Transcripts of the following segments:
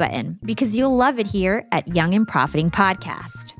button because you'll love it here at Young and Profiting Podcast.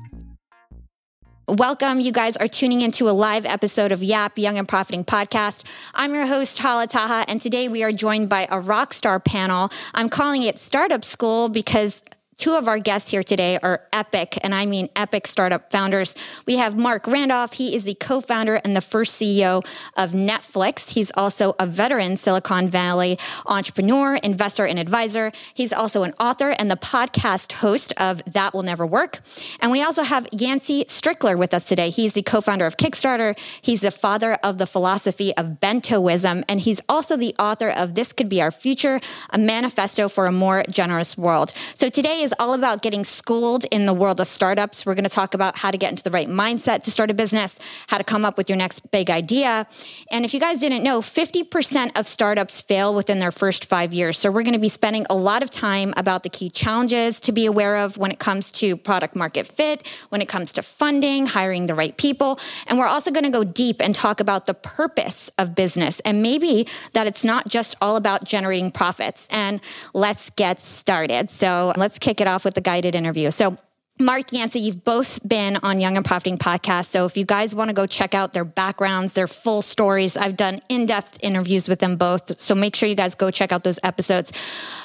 Welcome. You guys are tuning into a live episode of YAP, Young and Profiting Podcast. I'm your host, Hala Taha, and today we are joined by a rock star panel. I'm calling it Startup School because Two of our guests here today are epic, and I mean epic startup founders. We have Marc Randolph. He is the co founder and the first CEO of Netflix. He's also a veteran Silicon Valley entrepreneur, investor, and advisor. He's also an author and the podcast host of That Will Never Work. And we also have Yancey Strickler with us today. He's the co founder of Kickstarter. He's the father of the philosophy of bentoism, and he's also the author of This Could Be Our Future, a manifesto for a more generous world. So today is is all about getting schooled in the world of startups. We're going to talk about how to get into the right mindset to start a business, how to come up with your next big idea. And if you guys didn't know, 50% of startups fail within their first five years. So we're going to be spending a lot of time about the key challenges to be aware of when it comes to product market fit, when it comes to funding, hiring the right people. And we're also going to go deep and talk about the purpose of business and maybe that it's not just all about generating profits. And let's get started. So let's kick it off with the guided interview. So, Marc Yancey, you've both been on Young and Profiting podcast. So if you guys want to go check out their backgrounds, their full stories, I've done in-depth interviews with them both. So make sure you guys go check out those episodes.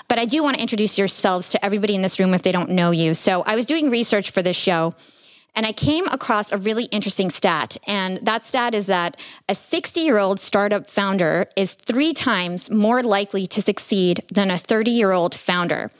But I do want to introduce yourselves to everybody in this room if they don't know you. So I was doing research for this show and I came across a really interesting stat. And that stat is that a 60 year old startup founder is three times more likely to succeed than a 30 year old founder.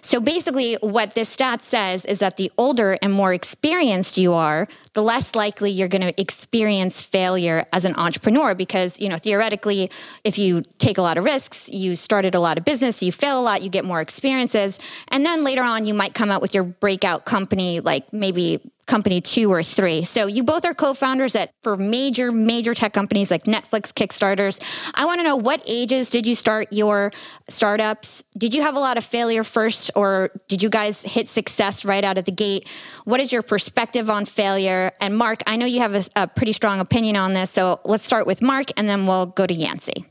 So basically, what this stat says is that the older and more experienced you are, the less likely you're going to experience failure as an entrepreneur because, you know, theoretically, if you take a lot of risks, you started a lot of business, you fail a lot, you get more experiences. And then later on, you might come out with your breakout company, like maybe company two or three. So you both are co-founders at for major, major tech companies like Netflix, Kickstarters. I want to know what ages did you start your startups? Did you have a lot of failure first or did you guys hit success right out of the gate? What is your perspective on failure? And Marc, I know you have a, a pretty strong opinion on this. So let's start with Marc and then we'll go to Yancey.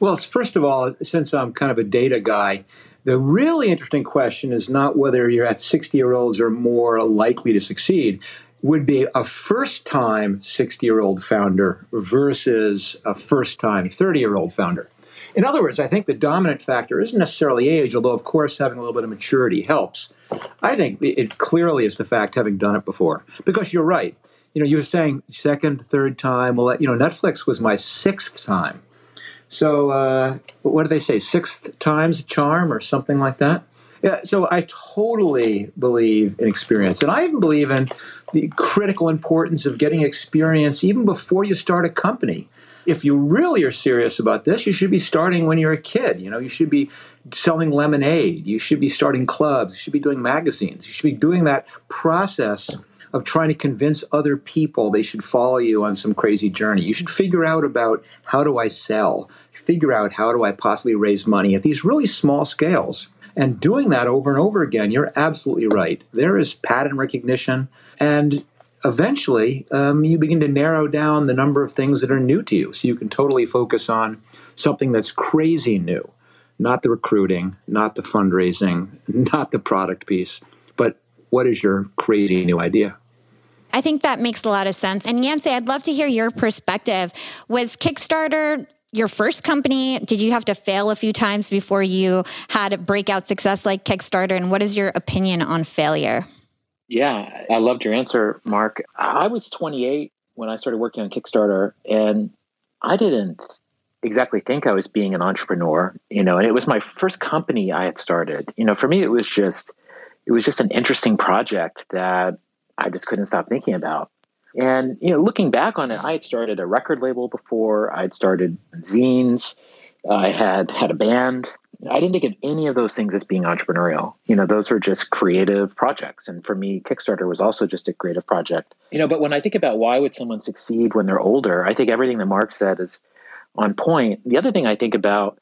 Well, first of all, since I'm kind of a data guy, the really interesting question is not whether you're at 60 year olds or more likely to succeed, would be a first time 60 year old founder versus a first time 30 year old founder. In other words, I think the dominant factor isn't necessarily age, although, of course, having a little bit of maturity helps. I think it clearly is the fact having done it before. Because you're right. You know, you were saying second, third time. Well, you know, Netflix was my sixth time. So, uh, what do they say? Sixth time's charm or something like that? Yeah, so I totally believe in experience. And I even believe in the critical importance of getting experience even before you start a company. If you really are serious about this, you should be starting when you're a kid. You know, you should be selling lemonade. You should be starting clubs. You should be doing magazines. You should be doing that process of trying to convince other people they should follow you on some crazy journey. You should figure out about how do I sell, figure out how do I possibly raise money at these really small scales. And doing that over and over again, you're absolutely right. There is pattern recognition, and eventually um, you begin to narrow down the number of things that are new to you. So you can totally focus on something that's crazy new, not the recruiting, not the fundraising, not the product piece, but what is your crazy new idea? I think that makes a lot of sense. And Yancey, I'd love to hear your perspective. Was Kickstarter your first company? Did you have to fail a few times before you had breakout success like Kickstarter? And what is your opinion on failure? Yeah, I loved your answer, Marc. I was 28 when I started working on Kickstarter, and I didn't exactly think I was being an entrepreneur, you know, and it was my first company I had started. You know, for me, it was just, it was just an interesting project that I just couldn't stop thinking about. And, you know, looking back on it, I had started a record label before, I'd started zines, I had had a band. I didn't think of any of those things as being entrepreneurial. You know, those were just creative projects. And for me, Kickstarter was also just a creative project. You know, but when I think about why would someone succeed when they're older, I think everything that Marc said is on point. The other thing I think about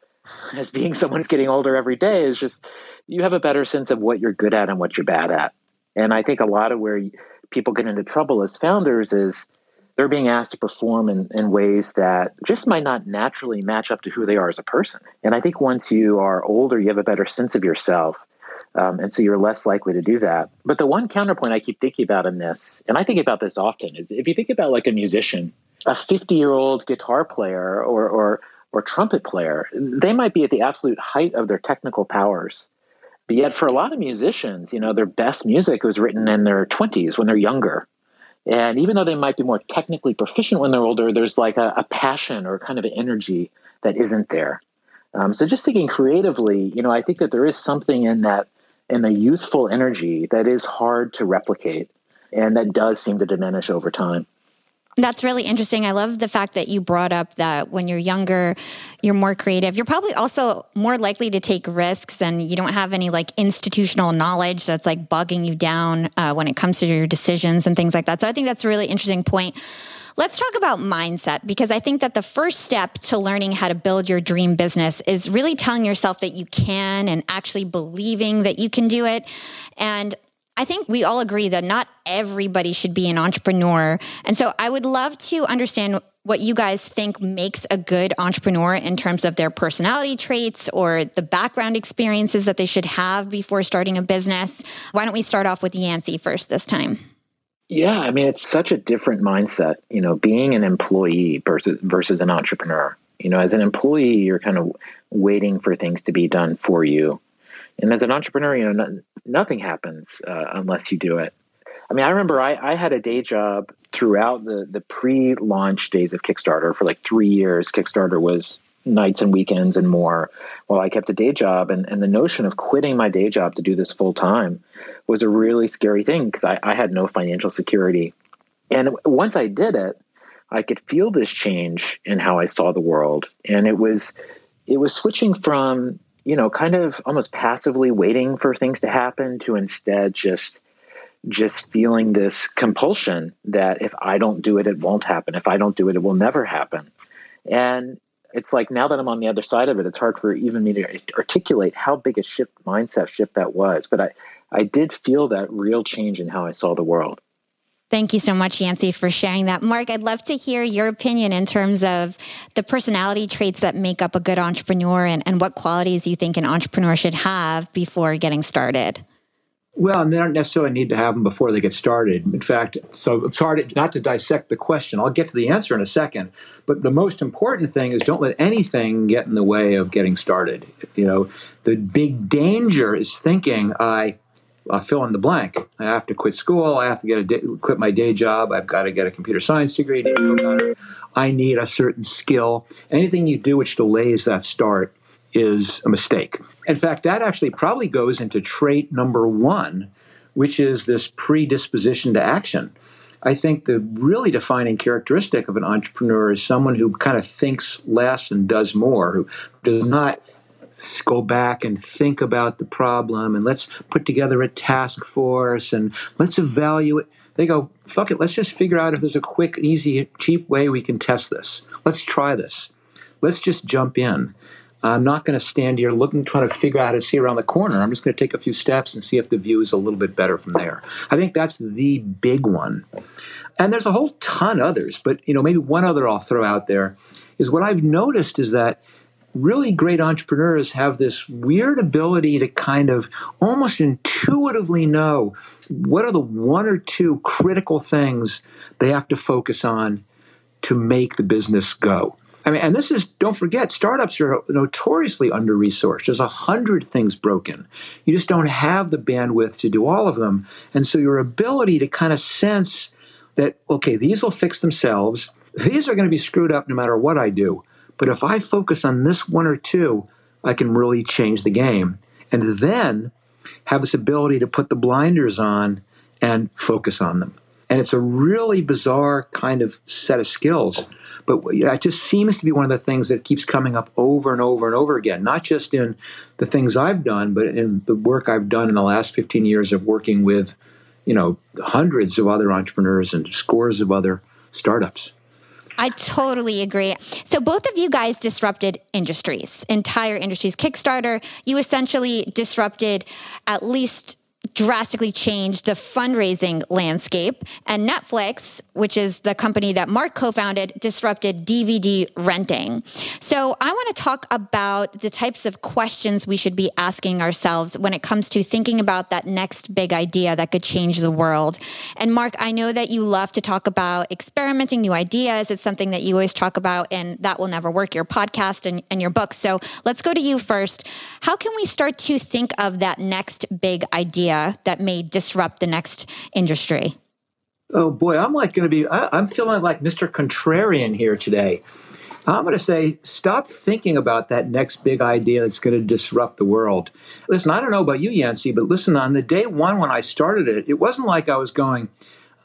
as being someone who's getting older every day is just you have a better sense of what you're good at and what you're bad at. And I think a lot of where people get into trouble as founders is they're being asked to perform in, in ways that just might not naturally match up to who they are as a person. And I think once you are older, you have a better sense of yourself. Um, and so you're less likely to do that. But the one counterpoint I keep thinking about in this, and I think about this often, is if you think about like a musician, a 50 year old guitar player or, or, or trumpet player, they might be at the absolute height of their technical powers. But yet, for a lot of musicians, you know, their best music was written in their 20s when they're younger. And even though they might be more technically proficient when they're older, there's like a, a passion or kind of an energy that isn't there. Um, so just thinking creatively, you know, I think that there is something in that in the youthful energy that is hard to replicate and that does seem to diminish over time. That's really interesting. I love the fact that you brought up that when you're younger, you're more creative. You're probably also more likely to take risks and you don't have any like institutional knowledge that's like bugging you down uh, when it comes to your decisions and things like that. So I think that's a really interesting point. Let's talk about mindset because I think that the first step to learning how to build your dream business is really telling yourself that you can and actually believing that you can do it. And I think we all agree that not everybody should be an entrepreneur. And so I would love to understand what you guys think makes a good entrepreneur in terms of their personality traits or the background experiences that they should have before starting a business. Why don't we start off with Yancey first this time? Yeah, I mean, it's such a different mindset, you know, being an employee versus versus an entrepreneur. You know, as an employee, you're kind of waiting for things to be done for you. And as an entrepreneur, you know, no, nothing happens uh, unless you do it. I mean, I remember I, I had a day job throughout the the pre-launch days of Kickstarter for like three years. Kickstarter was nights and weekends and more while I kept a day job. And, and the notion of quitting my day job to do this full time was a really scary thing because I, I had no financial security. And once I did it, I could feel this change in how I saw the world. And it was it was switching from you know, kind of almost passively waiting for things to happen to instead just just feeling this compulsion that if I don't do it, it won't happen. If I don't do it, it will never happen. And it's like now that I'm on the other side of it, it's hard for even me to articulate how big a shift mindset shift that was. But I, I did feel that real change in how I saw the world. Thank you so much, Yancey, for sharing that. Marc, I'd love to hear your opinion in terms of the personality traits that make up a good entrepreneur and, and what qualities you think an entrepreneur should have before getting started. Well, and they don't necessarily need to have them before they get started. In fact, so it's hard not to dissect the question. I'll get to the answer in a second. But the most important thing is don't let anything get in the way of getting started. You know, the big danger is thinking, I fill in the blank. I have to quit school. I have to get a day, quit my day job. I've got to get a computer science degree. I need a certain skill. Anything you do which delays that start is a mistake. In fact, that actually probably goes into trait number one, which is this predisposition to action. I think the really defining characteristic of an entrepreneur is someone who kind of thinks less and does more, who does not go back and think about the problem and let's put together a task force and let's evaluate. They go, fuck it, let's just figure out if there's a quick, easy, cheap way we can test this. Let's try this. Let's just jump in. I'm not going to stand here looking, trying to figure out how to see around the corner. I'm just going to take a few steps and see if the view is a little bit better from there. I think that's the big one. And there's a whole ton others, but you know, maybe one other I'll throw out there is what I've noticed is that really great entrepreneurs have this weird ability to kind of almost intuitively know what are the one or two critical things they have to focus on to make the business go. I mean, and this is, don't forget, startups are notoriously under resourced. There's a hundred things broken. You just don't have the bandwidth to do all of them. And so your ability to kind of sense that, okay, these will fix themselves, these are going to be screwed up no matter what I do. But if I focus on this one or two, I can really change the game. And then have this ability to put the blinders on and focus on them. And it's a really bizarre kind of set of skills. But it just seems to be one of the things that keeps coming up over and over and over again, not just in the things I've done, but in the work I've done in the last 15 years of working with, you know, hundreds of other entrepreneurs and scores of other startups. I totally agree. So both of you guys disrupted industries, entire industries. Kickstarter, you essentially disrupted at least drastically changed the fundraising landscape. And Netflix, which is the company that Marc co founded, disrupted DVD renting. So I want to talk about the types of questions we should be asking ourselves when it comes to thinking about that next big idea that could change the world. And Marc, I know that you love to talk about experimenting new ideas. It's something that you always talk about, and that will never work, your podcast and, and your book. So let's go to you first. How can we start to think of that next big idea? that may disrupt the next industry? Oh boy, I'm like going to be, I, I'm feeling like Mr. Contrarian here today. I'm going to say, stop thinking about that next big idea that's going to disrupt the world. Listen, I don't know about you, Yancey, but listen, on the day one when I started it, it wasn't like I was going,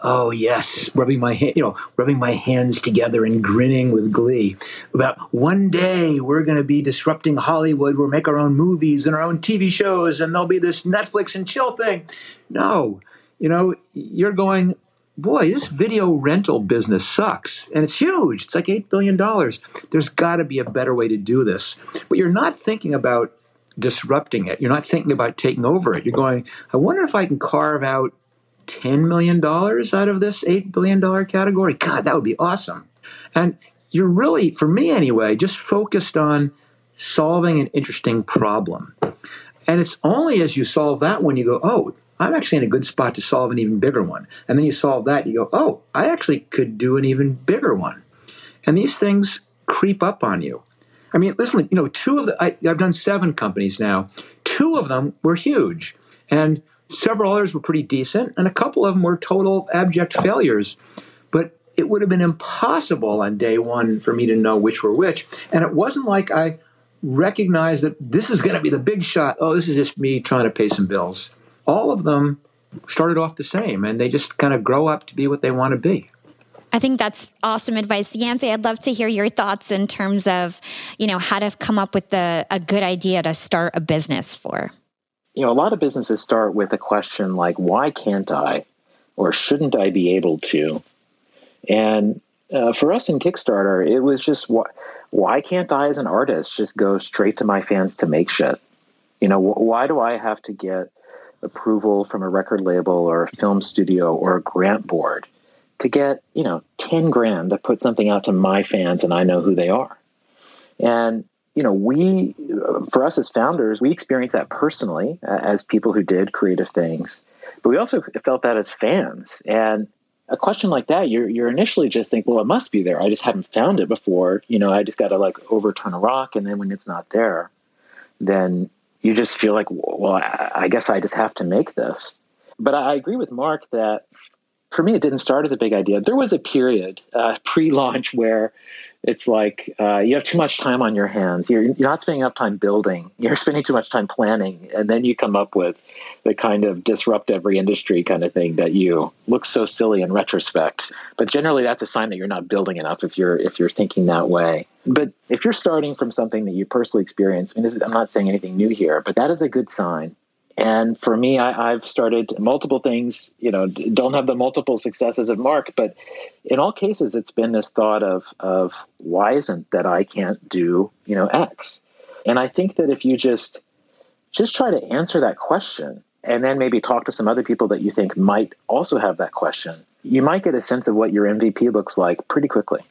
oh yes, rubbing my you know, rubbing my hands together and grinning with glee about one day we're going to be disrupting Hollywood. We'll make our own movies and our own TV shows, and there'll be this Netflix and chill thing. No, you know, you're going. Boy, this video rental business sucks, and it's huge. It's like eight billion dollars. There's got to be a better way to do this, but you're not thinking about disrupting it. You're not thinking about taking over it. You're going, I wonder if I can carve out $10 million out of this $8 billion category? God, that would be awesome. And you're really, for me anyway, just focused on solving an interesting problem. And it's only as you solve that one you go, oh, I'm actually in a good spot to solve an even bigger one. And then you solve that, you go, oh, I actually could do an even bigger one. And these things creep up on you. I mean, listen, you know, two of the, I, I've done seven companies now. Two of them were huge. And Several others were pretty decent, and a couple of them were total abject failures. But it would have been impossible on day one for me to know which were which. And it wasn't like I recognized that this is going to be the big shot. Oh, this is just me trying to pay some bills. All of them started off the same, and they just kind of grow up to be what they want to be. I think that's awesome advice. Yancey, I'd love to hear your thoughts in terms of, you know, how to come up with the, a good idea to start a business for you know, a lot of businesses start with a question like, why can't I? Or shouldn't I be able to? And uh, for us in Kickstarter, it was just, why, why can't I, as an artist, just go straight to my fans to make shit? You know, wh- why do I have to get approval from a record label or a film studio or a grant board to get, you know, 10 grand to put something out to my fans and I know who they are? And you know, we, for us as founders, we experienced that personally uh, as people who did creative things, but we also felt that as fans. And a question like that, you're you're initially just think, well, it must be there. I just haven't found it before. You know, I just got to like overturn a rock, and then when it's not there, then you just feel like, well, I guess I just have to make this. But I agree with Marc that for me, it didn't start as a big idea. There was a period uh, pre-launch where it's like uh, you have too much time on your hands. You're, you're not spending enough time building. You're spending too much time planning, and then you come up with the kind of disrupt every industry kind of thing that you looks so silly in retrospect. But generally, that's a sign that you're not building enough if you're if you're thinking that way. But if you're starting from something that you personally experience, I mean, I'm not saying anything new here, but that is a good sign. And for me, I, have started multiple things, you know, don't have the multiple successes of Marc, but in all cases, it's been this thought of, of why isn't that I can't do, you know, X? And I think that if you just, just try to answer that question and then maybe talk to some other people that you think might also have that question, you might get a sense of what your MVP looks like pretty quickly.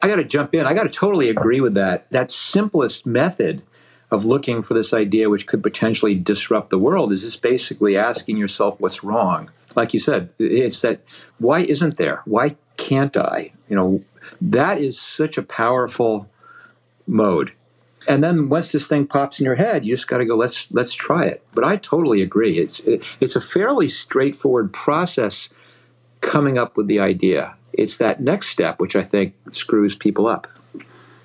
I got to jump in. I got to totally agree with that. That simplest method of looking for this idea which could potentially disrupt the world is just basically asking yourself what's wrong. Like you said, it's that why isn't there? Why can't I? You know, that is such a powerful mode. And then once this thing pops in your head, you just got to go. Let's let's try it. But I totally agree. It's it, it's a fairly straightforward process coming up with the idea. It's that next step which I think screws people up.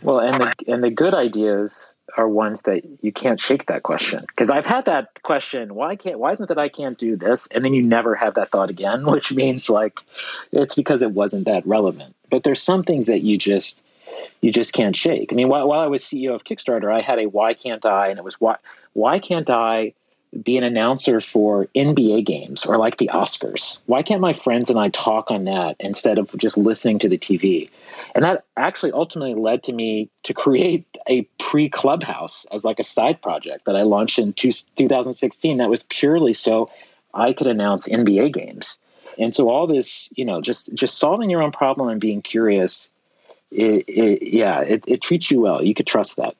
Well, and the and the good ideas are ones that you can't shake that question because I've had that question. Why can't? Why isn't that I can't do this? And then you never have that thought again, which means like it's because it wasn't that relevant. But there's some things that you just you just can't shake. I mean, while, while I was CEO of Kickstarter, I had a why can't I, and it was why why can't I be an announcer for NBA games or like the Oscars? Why can't my friends and I talk on that instead of just listening to the TV? And that actually ultimately led to me to create a pre clubhouse as like a side project that I launched in two, 2016. That was purely so I could announce NBA games. And so all this, you know, just just solving your own problem and being curious, it, it, yeah, it, it treats you well. You could trust that.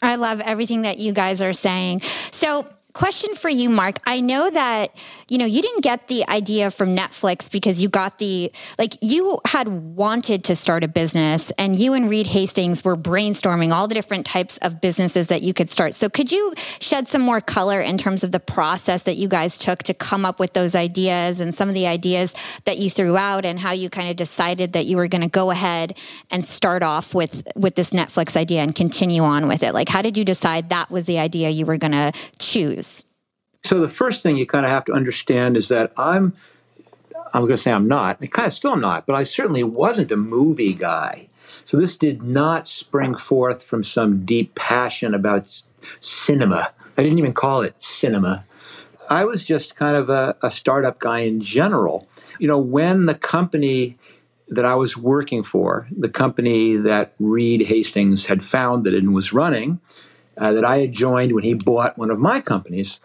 I love everything that you guys are saying. So question for you, Marc. I know that, you know, you didn't get the idea from Netflix because you got the, like, you had wanted to start a business and you and Reed Hastings were brainstorming all the different types of businesses that you could start. So could you shed some more color in terms of the process that you guys took to come up with those ideas and some of the ideas that you threw out and how you kind of decided that you were going to go ahead and start off with, with this Netflix idea and continue on with it? Like, how did you decide that was the idea you were going to choose? So the first thing you kind of have to understand is that I'm I'm going to say I'm not. I kind of still am not, but I certainly wasn't a movie guy. So this did not spring forth from some deep passion about cinema. I didn't even call it cinema. I was just kind of a, a startup guy in general. You know, when the company that I was working for, the company that Reed Hastings had founded and was running, uh, that I had joined when he bought one of my companies.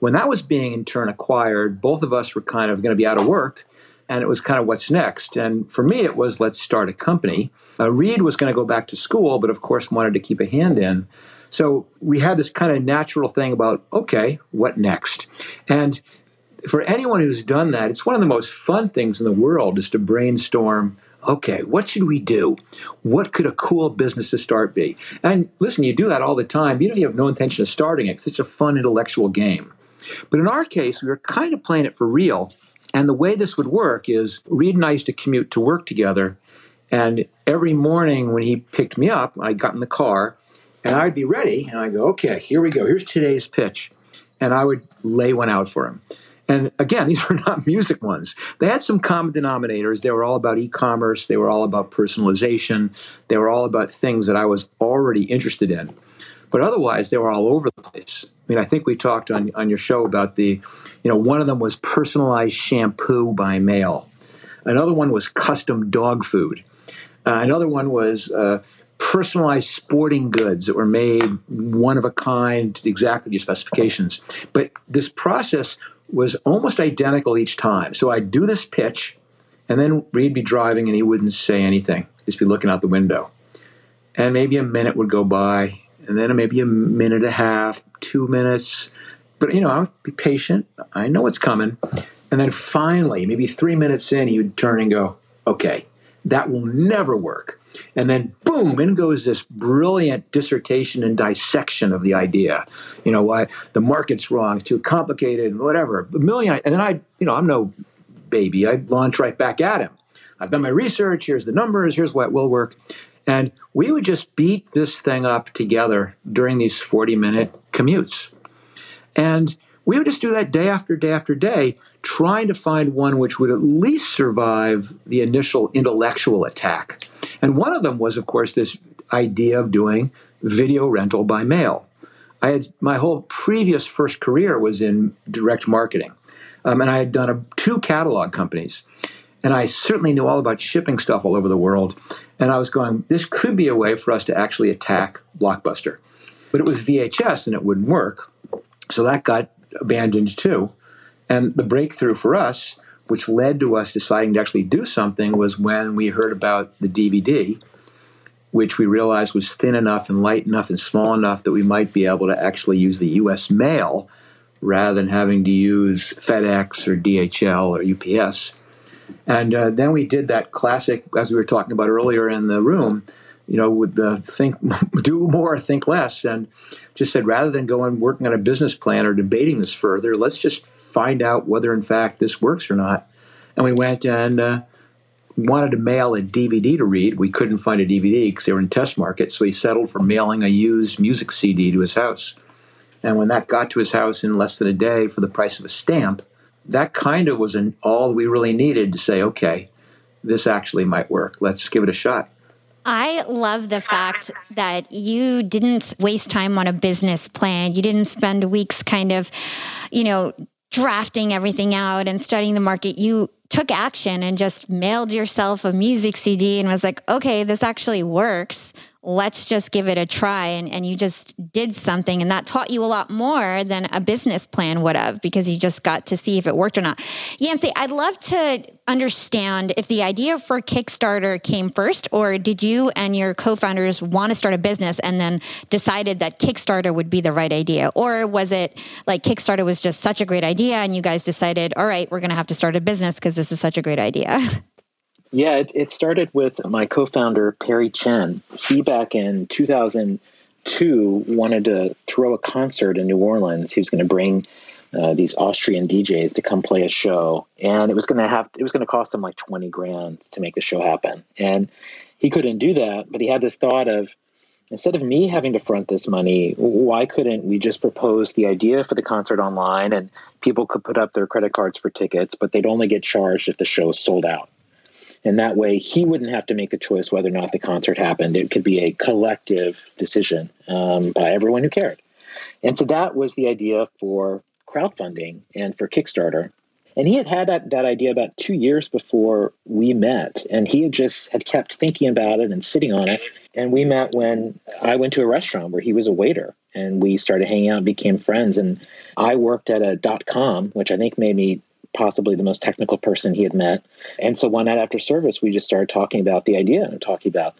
When that was being in turn acquired, both of us were kind of going to be out of work. And it was kind of what's next. And for me, it was let's start a company. Uh, Reed was going to go back to school, but of course wanted to keep a hand in. So we had this kind of natural thing about, okay, what next? And for anyone who's done that, it's one of the most fun things in the world is to brainstorm okay, what should we do? What could a cool business to start be? And listen, you do that all the time, even if you have no intention of starting it. It's such a fun intellectual game. But in our case, we were kind of playing it for real. And the way this would work is Reed and I used to commute to work together. And every morning when he picked me up, I got in the car and I'd be ready. And I'd go, okay, here we go. Here's today's pitch. And I would lay one out for him. And again, these were not music ones. They had some common denominators. They were all about e commerce, they were all about personalization, they were all about things that I was already interested in. But otherwise, they were all over the place. I mean, I think we talked on, on your show about the, you know, one of them was personalized shampoo by mail. Another one was custom dog food. Uh, another one was uh, personalized sporting goods that were made one of a kind, exactly the specifications. But this process was almost identical each time. So I'd do this pitch, and then Reed be driving and he wouldn't say anything, He'd just be looking out the window. And maybe a minute would go by, and then maybe a minute and a half, two minutes. But, you know, I'd be patient. I know what's coming. And then finally, maybe three minutes in, he would turn and go, okay, that will never work. And then, boom, in goes this brilliant dissertation and dissection of the idea. You know, why the market's wrong, it's too complicated, whatever. A million. And then I, you know, I'm no baby. I launch right back at him. I've done my research. Here's the numbers. Here's what will work. And we would just beat this thing up together during these 40 minute commutes. And we would just do that day after day after day, trying to find one which would at least survive the initial intellectual attack. And one of them was, of course, this idea of doing video rental by mail. I had my whole previous first career was in direct marketing, um, and I had done a, two catalog companies, and I certainly knew all about shipping stuff all over the world. And I was going, this could be a way for us to actually attack Blockbuster, but it was VHS and it wouldn't work, so that got abandoned too. And the breakthrough for us which led to us deciding to actually do something was when we heard about the DVD, which we realized was thin enough and light enough and small enough that we might be able to actually use the US mail rather than having to use FedEx or DHL or UPS. And uh, then we did that classic, as we were talking about earlier in the room, you know, would uh, think, do more, think less, and just said rather than going working on a business plan or debating this further, let's just find out whether in fact this works or not. And we went and uh, wanted to mail a DVD to Reed. We couldn't find a DVD because they were in test market, so he settled for mailing a used music CD to his house. And when that got to his house in less than a day for the price of a stamp, that kind of was an, all we really needed to say, okay, this actually might work. Let's give it a shot. I love the fact that you didn't waste time on a business plan. You didn't spend weeks kind of, you know, drafting everything out and studying the market. You took action and just mailed yourself a music CD and was like, okay, this actually works let's just give it a try. And, and you just did something. And that taught you a lot more than a business plan would have because you just got to see if it worked or not. Yancey, I'd love to understand if the idea for Kickstarter came first, or did you and your co founders want to start a business and then decided that Kickstarter would be the right idea? Or was it like Kickstarter was just such a great idea and you guys decided, all right, we're going to have to start a business because this is such a great idea? Yeah, it, it started with my co founder, Perry Chen. He, back in 2002, wanted to throw a concert in New Orleans. He was going to bring uh, these Austrian DJs to come play a show, and it was going to have it was going to cost him like 20 grand to make the show happen. And he couldn't do that, but he had this thought of instead of me having to front this money, why couldn't we just propose the idea for the concert online and people could put up their credit cards for tickets, but they'd only get charged if the show sold out. And that way, he wouldn't have to make a choice whether or not the concert happened. It could be a collective decision um, by everyone who cared. And so that was the idea for crowdfunding and for Kickstarter. And he had had that, that idea about two years before we met. And he had just had kept thinking about it and sitting on it. And we met when I went to a restaurant where he was a waiter and we started hanging out and became friends. And I worked at a dot com, which I think made me possibly the most technical person he had met. And so one night after service, we just started talking about the idea and talking about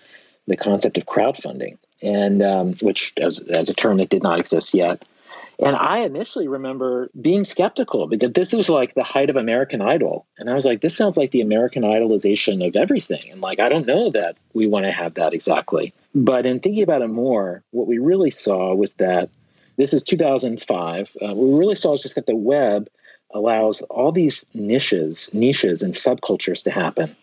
the concept of crowdfunding, and um, which as, as a term that did not exist yet. And I initially remember being skeptical because this was like the height of American Idol. And I was like, this sounds like the American Idolization of everything. And like, I don't know that we want to have that exactly. But in thinking about it more, what we really saw was that this is 2005. Uh, what we really saw was just that the web allows all these niches, niches and subcultures to happen.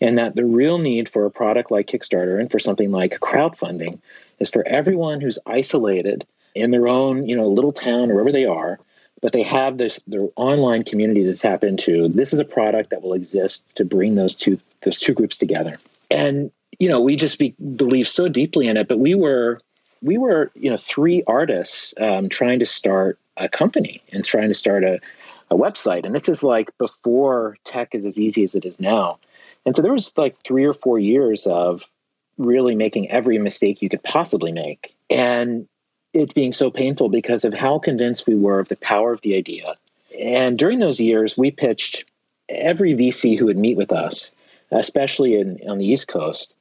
And that the real need for a product like Kickstarter and for something like crowdfunding is for everyone who's isolated in their own, you know, little town wherever they are, but they have this their online community to tap into. This is a product that will exist to bring those two those two groups together. And you know, we just be, believe so deeply in it. But we were we were you know three artists um, trying to start a company and trying to start a a website. And this is like before tech is as easy as it is now. And so there was like three or four years of really making every mistake you could possibly make. And it being so painful because of how convinced we were of the power of the idea. And during those years, we pitched every VC who would meet with us, especially in, on the East Coast.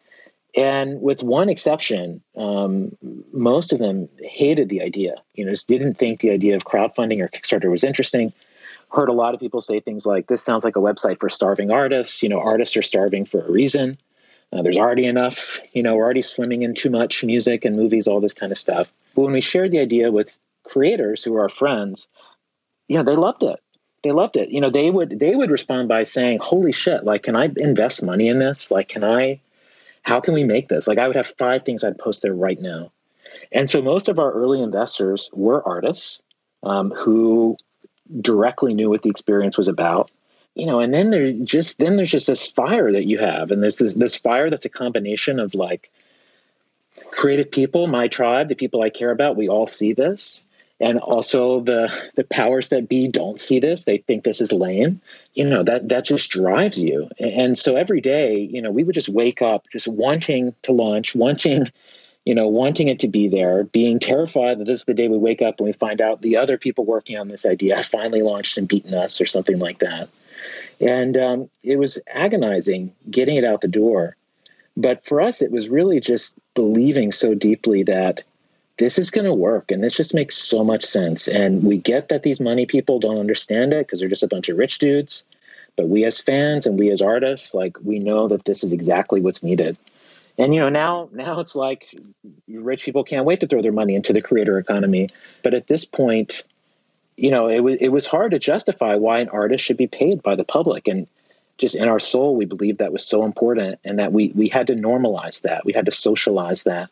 And with one exception, um, most of them hated the idea. You know, just didn't think the idea of crowdfunding or Kickstarter was interesting heard a lot of people say things like, this sounds like a website for starving artists. You know, artists are starving for a reason. Uh, there's already enough, you know, we're already swimming in too much music and movies, all this kind of stuff. But when we shared the idea with creators who are our friends, you know, they loved it. They loved it. You know, they would they would respond by saying, "Holy shit! Like, can I invest money in this? Like, can I? How can we make this? Like, I would have five things I'd post there right now." And so, most of our early investors were artists um, who directly knew what the experience was about you know and then there just then there's just this fire that you have and this this fire that's a combination of like creative people my tribe the people i care about we all see this and also the the powers that be don't see this they think this is lame you know that that just drives you and so every day you know we would just wake up just wanting to launch wanting you know, wanting it to be there, being terrified that this is the day we wake up and we find out the other people working on this idea have finally launched and beaten us or something like that. And um, it was agonizing getting it out the door. But for us, it was really just believing so deeply that this is going to work and this just makes so much sense. And we get that these money people don't understand it because they're just a bunch of rich dudes. But we as fans and we as artists, like, we know that this is exactly what's needed. And you know now now it's like rich people can't wait to throw their money into the creator economy. But at this point, you know it was it was hard to justify why an artist should be paid by the public. And just in our soul, we believed that was so important, and that we we had to normalize that. We had to socialize that,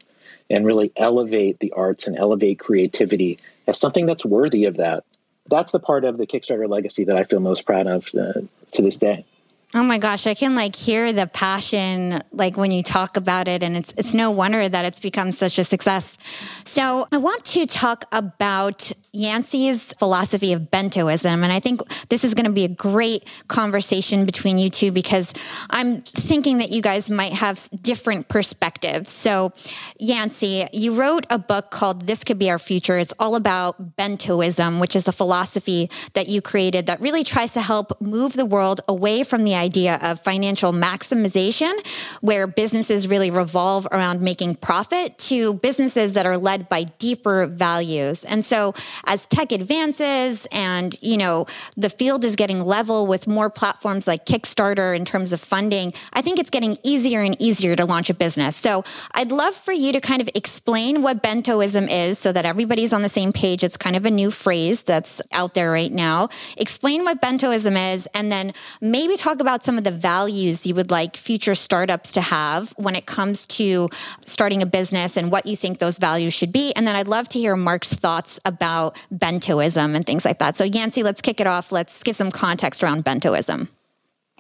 and really elevate the arts and elevate creativity as something that's worthy of that. That's the part of the Kickstarter legacy that I feel most proud of uh, to this day. Oh my gosh, I can like hear the passion like when you talk about it and it's it's no wonder that it's become such a success. So, I want to talk about Yancey's philosophy of bentoism and I think this is going to be a great conversation between you two because I'm thinking that you guys might have different perspectives. So, Yancey, you wrote a book called This Could Be Our Future. It's all about bentoism, which is a philosophy that you created that really tries to help move the world away from the idea of financial maximization, where businesses really revolve around making profit, to businesses that are led by deeper values. And so, as tech advances and you know the field is getting level with more platforms like Kickstarter in terms of funding, I think it's getting easier and easier to launch a business. So, I'd love for you to kind of explain what bentoism is, so that everybody's on the same page. It's kind of a new phrase that's out there right now. Explain what bentoism is, and then maybe talk about about some of the values you would like future startups to have when it comes to starting a business and what you think those values should be. And then I'd love to hear Marc's thoughts about bentoism and things like that. So, Yancey, let's kick it off. Let's give some context around bentoism.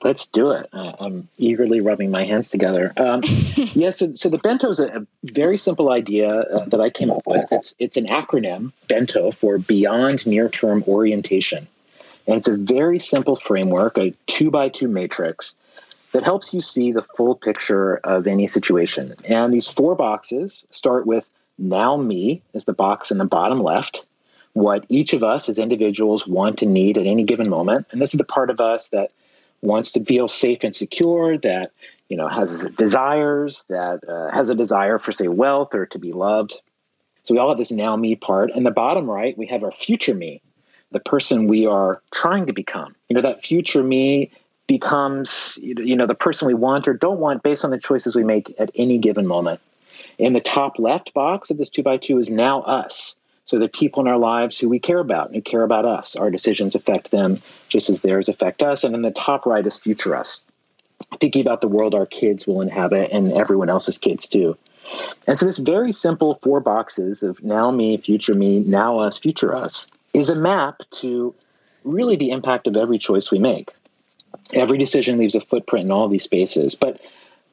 Let's do it. Uh, I'm eagerly rubbing my hands together. Um, yes, yeah, so, so, the bento is a, a very simple idea uh, that I came up with. It's it's an acronym, bento, for Beyond Near Term Orientation. And it's a very simple framework, a two by two matrix that helps you see the full picture of any situation. And these four boxes start with now me is the box in the bottom left, what each of us as individuals want and need at any given moment. And this is the part of us that wants to feel safe and secure, that you know has desires, that uh, has a desire for say wealth or to be loved. So we all have this now me part. And the bottom right, we have our future me, the person we are trying to become. You know, that future me becomes, you know, the person we want or don't want based on the choices we make at any given moment. In the top left box of this two by two is now us. So the people in our lives who we care about and who care about us. Our decisions affect them just as theirs affect us. And in the top right is future us, thinking about the world our kids will inhabit and everyone else's kids too. And so this very simple four boxes of now me, future me, now us, future us is a map to really the impact of every choice we make. Every decision leaves a footprint in all these spaces. But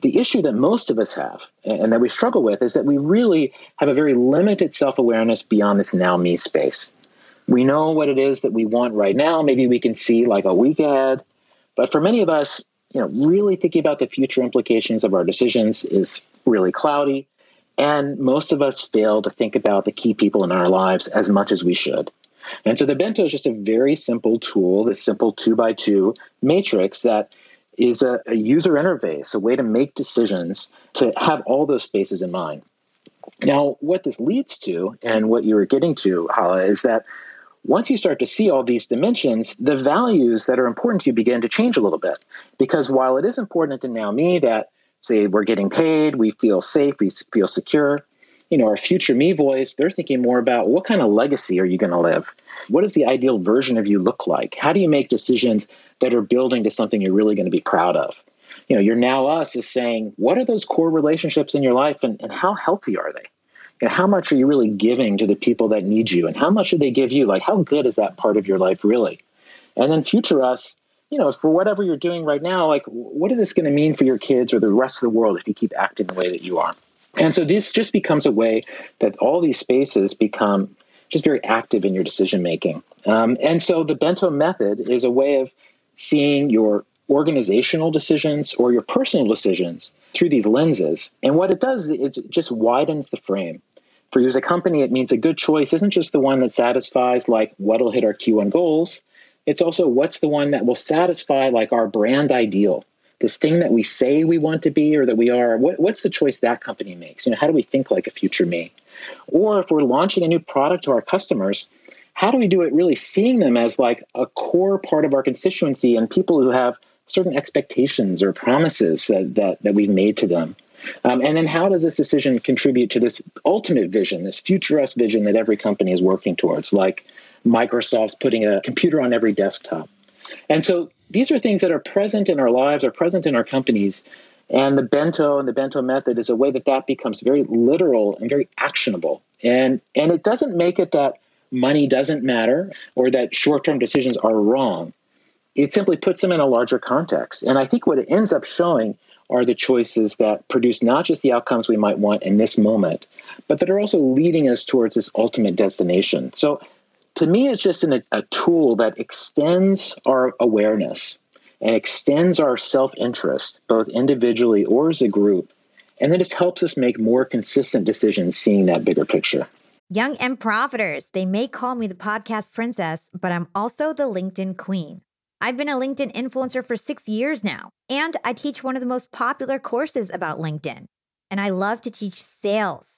the issue that most of us have and that we struggle with is that we really have a very limited self awareness beyond this now me space. We know what it is that we want right now. Maybe we can see like a week ahead. But for many of us, you know, really thinking about the future implications of our decisions is really cloudy. And most of us fail to think about the key people in our lives as much as we should. And so the bento is just a very simple tool, this simple two by two matrix that is a, a user interface, a way to make decisions to have all those spaces in mind. Now, what this leads to, and what you were getting to, Hala, is that once you start to see all these dimensions, the values that are important to you begin to change a little bit. Because while it is important to now me that, say, we're getting paid, we feel safe, we feel secure, you know, our future me voice, they're thinking more about what kind of legacy are you going to live? What does the ideal version of you look like? How do you make decisions that are building to something you're really going to be proud of? You know, your now us is saying, what are those core relationships in your life and, and how healthy are they? You know, how much are you really giving to the people that need you? And how much do they give you? Like, how good is that part of your life really? And then future us, you know, for whatever you're doing right now, like, what is this going to mean for your kids or the rest of the world if you keep acting the way that you are? And so this just becomes a way that all these spaces become just very active in your decision making. Um, and so the bento method is a way of seeing your organizational decisions or your personal decisions through these lenses. And what it does is it just widens the frame. For you as a company, it means a good choice isn't just the one that satisfies like what'll hit our Q1 goals. It's also what's the one that will satisfy like our brand ideal this thing that we say we want to be or that we are what, what's the choice that company makes? You know how do we think like a future me? Or if we're launching a new product to our customers how do we do it really seeing them as like a core part of our constituency and people who have certain expectations or promises that, that, that we've made to them? Um, and then how does this decision contribute to this ultimate vision, this futurist vision that every company is working towards, like Microsoft's putting a computer on every desktop? And so these are things that are present in our lives, are present in our companies. And the bento and the bento method is a way that that becomes very literal and very actionable. And, and it doesn't make it that money doesn't matter or that short term decisions are wrong. It simply puts them in a larger context. And I think what it ends up showing are the choices that produce not just the outcomes we might want in this moment, but that are also leading us towards this ultimate destination. So to me, it's just an, a tool that extends our awareness and extends our self interest, both individually or as a group. And then just helps us make more consistent decisions seeing that bigger picture. Young and profiters, they may call me the podcast princess, but I'm also the LinkedIn queen. I've been a LinkedIn influencer for six years now, and I teach one of the most popular courses about LinkedIn. And I love to teach sales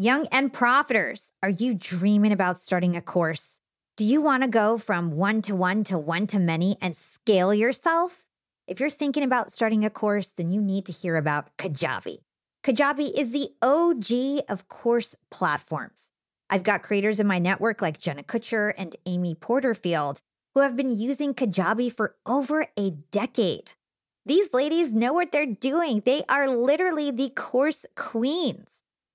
Young and profiters, are you dreaming about starting a course? Do you want to go from one to one to one to many and scale yourself? If you're thinking about starting a course, then you need to hear about Kajabi. Kajabi is the OG of course platforms. I've got creators in my network like Jenna Kutcher and Amy Porterfield who have been using Kajabi for over a decade. These ladies know what they're doing. They are literally the course queens.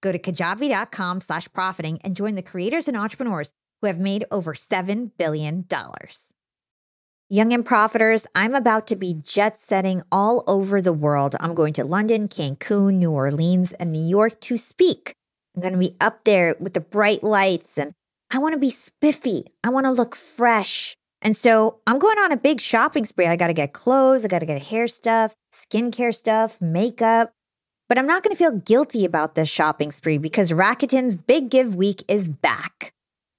Go to kajabi.com slash profiting and join the creators and entrepreneurs who have made over $7 billion. Young and profiters, I'm about to be jet setting all over the world. I'm going to London, Cancun, New Orleans, and New York to speak. I'm going to be up there with the bright lights and I want to be spiffy. I want to look fresh. And so I'm going on a big shopping spree. I got to get clothes, I got to get hair stuff, skincare stuff, makeup. But I'm not going to feel guilty about this shopping spree because Rakuten's Big Give Week is back.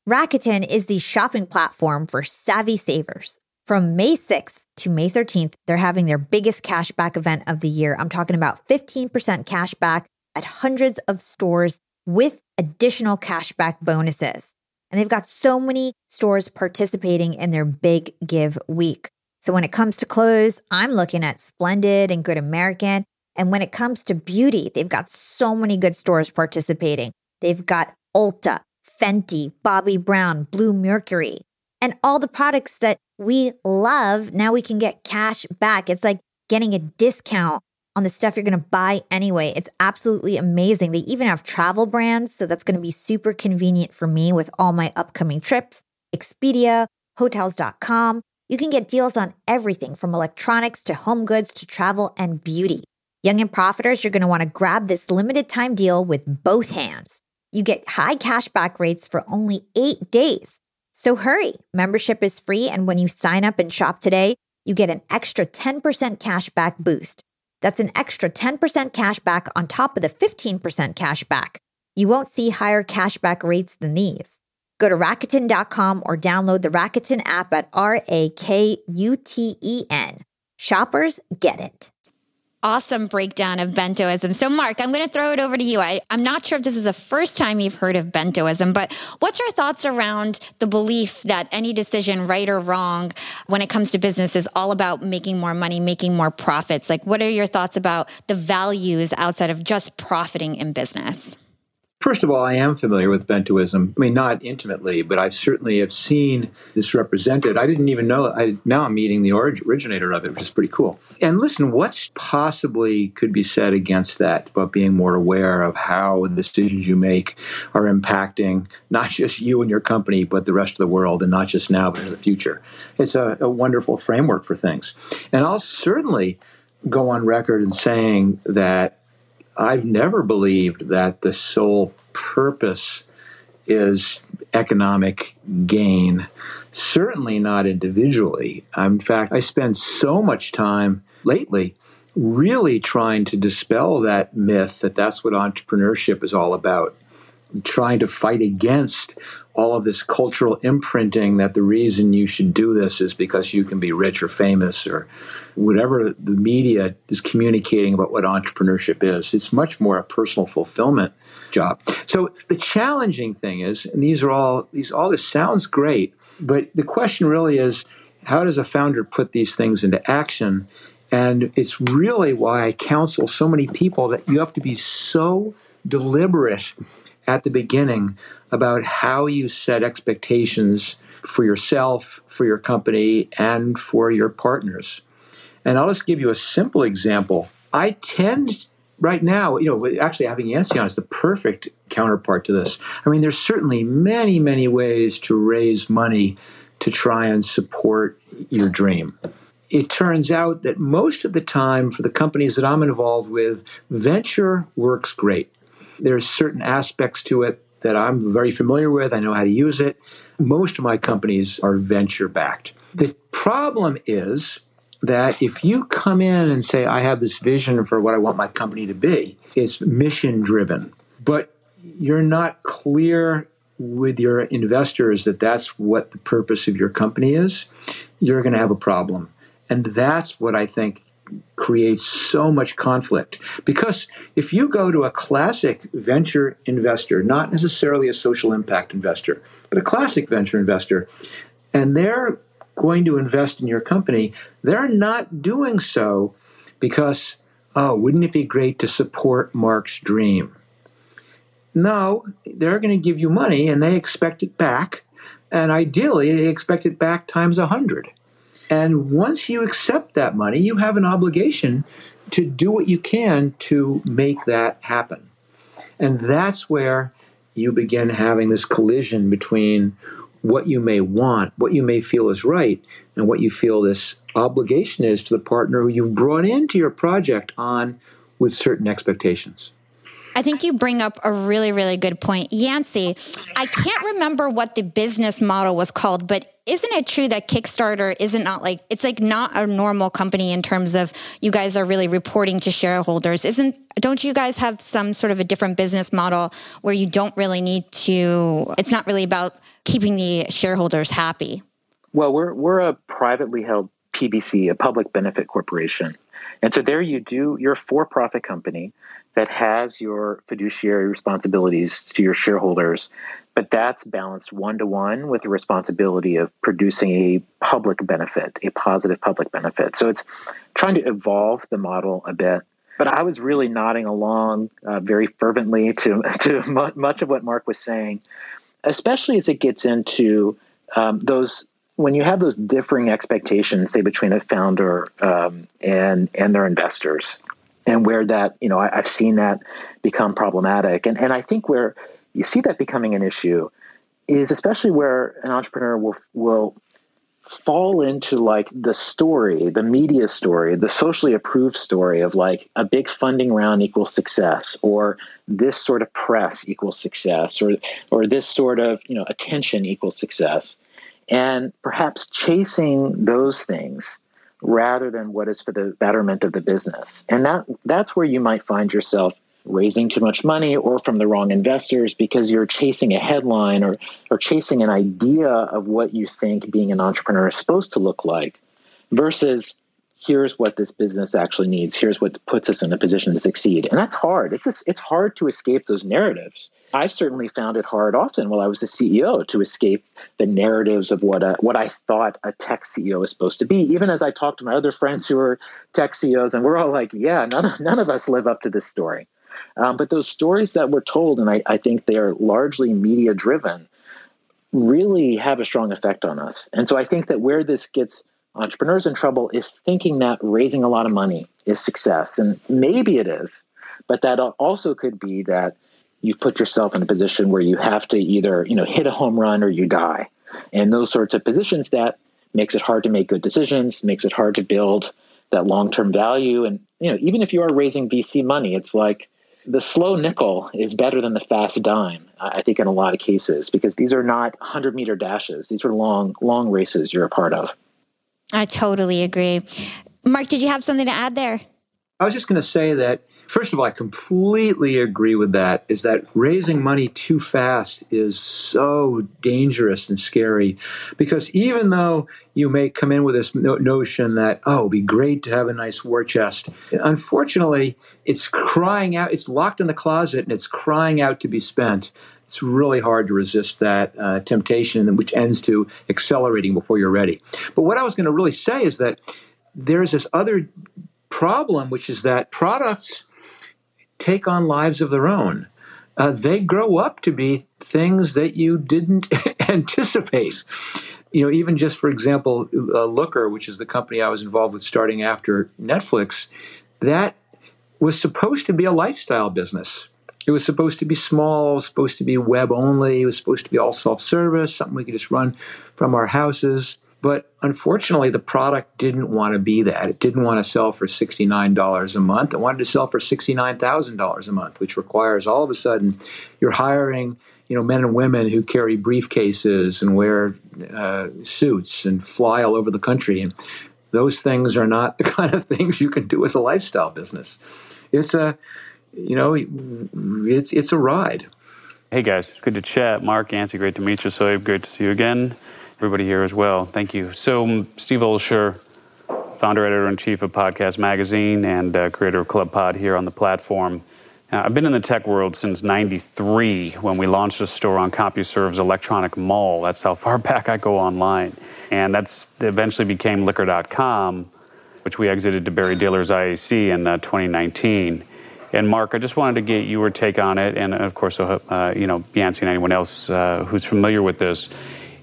Rakuten is the shopping platform for savvy savers. From May 6th to May 13th, they're having their biggest cashback event of the year. I'm talking about 15% cash back at hundreds of stores with additional cashback bonuses. And they've got so many stores participating in their big give week. So when it comes to clothes, I'm looking at Splendid and Good American. And when it comes to beauty, they've got so many good stores participating. They've got Ulta, Fenty, Bobbi Brown, Blue Mercury, and all the products that we love. Now we can get cash back. It's like getting a discount on the stuff you're going to buy anyway. It's absolutely amazing. They even have travel brands. So that's going to be super convenient for me with all my upcoming trips. Expedia, hotels.com. You can get deals on everything from electronics to home goods to travel and beauty. Young and profiters, you're going to want to grab this limited time deal with both hands. You get high cashback rates for only eight days. So hurry. Membership is free. And when you sign up and shop today, you get an extra 10% cashback boost. That's an extra 10% cashback on top of the 15% cashback. You won't see higher cashback rates than these. Go to Rakuten.com or download the Rakuten app at R A K U T E N. Shoppers get it awesome breakdown of bentoism. So, Marc, I'm going to throw it over to you. I, I'm not sure if this is the first time you've heard of bentoism, but what's your thoughts around the belief that any decision, right or wrong, when it comes to business is all about making more money, making more profits? Like, what are your thoughts about the values outside of just profiting in business? First of all, I am familiar with Bentoism. I mean, not intimately, but I certainly have seen this represented. I didn't even know. I now I'm meeting the originator of it, which is pretty cool. And listen, what's possibly could be said against that about being more aware of how the decisions you make are impacting not just you and your company, but the rest of the world, and not just now, but in the future. It's a, a wonderful framework for things. And I'll certainly go on record in saying that I've never believed that the sole purpose is economic gain. Certainly not individually. In fact, I spend so much time lately really trying to dispel that myth that that's what entrepreneurship is all about. trying to fight against all of this cultural imprinting that the reason you should do this is because you can be rich or famous or whatever the media is communicating about what entrepreneurship is. It's much more a personal fulfillment job. So the challenging thing is, and these are all these all this sounds great, but the question really is how does a founder put these things into action? And it's really why I counsel so many people that you have to be so deliberate at the beginning about how you set expectations for yourself, for your company, and for your partners. And I'll just give you a simple example. I tend right now, you know, actually having Yancey on is the perfect counterpart to this. I mean, there's certainly many, many ways to raise money to try and support your dream. It turns out that most of the time for the companies that I'm involved with, venture works great. There's certain aspects to it that I'm very familiar with. I know how to use it. Most of my companies are venture backed. The problem is that if you come in and say, I have this vision for what I want my company to be, it's mission driven, but you're not clear with your investors that that's what the purpose of your company is, you're going to have a problem. And that's what I think creates so much conflict. Because if you go to a classic venture investor, not necessarily a social impact investor, but a classic venture investor, and they're going to invest in your company, they're not doing so because, oh, wouldn't it be great to support Marc's dream? No, they're going to give you money and they expect it back. And ideally, they expect it back times a 100. And once you accept that money, you have an obligation to do what you can to make that happen. And that's where you begin having this collision between what you may want, what you may feel is right, and what you feel this obligation is to the partner who you've brought into your project on with certain expectations. I think you bring up a really, really good point. Yancey, I can't remember what the business model was called, but isn't it true that Kickstarter isn't not like it's like not a normal company in terms of you guys are really reporting to shareholders? Isn't don't you guys have some sort of a different business model where you don't really need to it's not really about keeping the shareholders happy? Well, we're we're a privately held PBC, a public benefit corporation. And so there you do, you're a for profit company that has your fiduciary responsibilities to your shareholders, but that's balanced one to one with the responsibility of producing a public benefit, a positive public benefit. So it's trying to evolve the model a bit. But I was really nodding along uh, very fervently to, to much of what Marc was saying, especially as it gets into um, those when you have those differing expectations, say between a founder um, and and their investors, and where that you know I, have seen that become problematic, and and I think where you see that becoming an issue is especially where an entrepreneur will will fall into like the story, the media story, the socially approved story of like a big funding round equals success, or this sort of press equals success, or or this sort of you know attention equals success. And perhaps chasing those things rather than what is for the betterment of the business. And that that's where you might find yourself raising too much money or from the wrong investors because you're chasing a headline or or chasing an idea of what you think being an entrepreneur is supposed to look like versus here's what this business actually needs. Here's what puts us in a position to succeed. And that's hard. It's just, it's hard to escape those narratives i certainly found it hard often while i was a ceo to escape the narratives of what a, what i thought a tech ceo is supposed to be even as i talked to my other friends who are tech ceos and we're all like yeah none of, none of us live up to this story um, but those stories that were told and I, I think they are largely media driven really have a strong effect on us and so i think that where this gets entrepreneurs in trouble is thinking that raising a lot of money is success. And maybe it is, but that also could be that you've put yourself in a position where you have to either, you know, hit a home run or you die. And those sorts of positions that makes it hard to make good decisions, makes it hard to build that long-term value. And, you know, even if you are raising VC money, it's like the slow nickel is better than the fast dime, I think in a lot of cases, because these are not 100 meter dashes. These are long, long races you're a part of. I totally agree. Marc, did you have something to add there? I was just going to say that first of all, I completely agree with that. Is that raising money too fast is so dangerous and scary because even though you may come in with this notion that, oh, it'd be great to have a nice war chest, unfortunately, it's crying out, it's locked in the closet and it's crying out to be spent it's really hard to resist that uh, temptation, which ends to accelerating before you're ready. But what I was going to really say is that there's this other problem, which is that products take on lives of their own. Uh, they grow up to be things that you didn't anticipate. You know, even just for example, uh, Looker, which is the company I was involved with starting after Netflix, that was supposed to be a lifestyle business. It was supposed to be small, supposed to be web only, it was supposed to be all self service, something we could just run from our houses. But unfortunately, the product didn't want to be that. It didn't want to sell for $69 a month. It wanted to sell for $69,000 a month, which requires all of a sudden you're hiring you know, men and women who carry briefcases and wear uh, suits and fly all over the country. And those things are not the kind of things you can do as a lifestyle business. It's a you know, it's it's a ride. Hey guys, good to chat. Marc, Yancey, great to meet you. So great to see you again. Everybody here as well. Thank you. So um, Steve Olsher, founder, editor in chief of Podcast Magazine, and uh, creator of Club Pod here on the platform. Uh, I've been in the tech world since '93 when we launched a store on CompuServe's Electronic Mall. That's how far back I go online, and that's eventually became Liquor.com, which we exited to Barry Diller's IAC in uh, 2019. And Marc, I just wanted to get your take on it, and of course, uh, you know, Yancey and anyone else uh, who's familiar with this.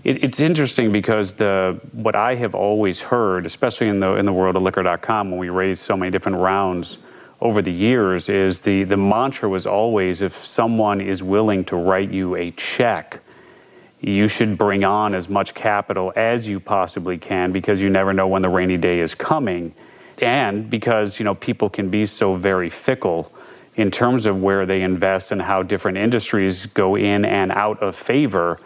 It, it's interesting because the what I have always heard, especially in the in the world of Liquor.com, when we raised so many different rounds over the years, is the the mantra was always if someone is willing to write you a check, you should bring on as much capital as you possibly can because you never know when the rainy day is coming. And because you know people can be so very fickle in terms of where they invest and how different industries go in and out of favor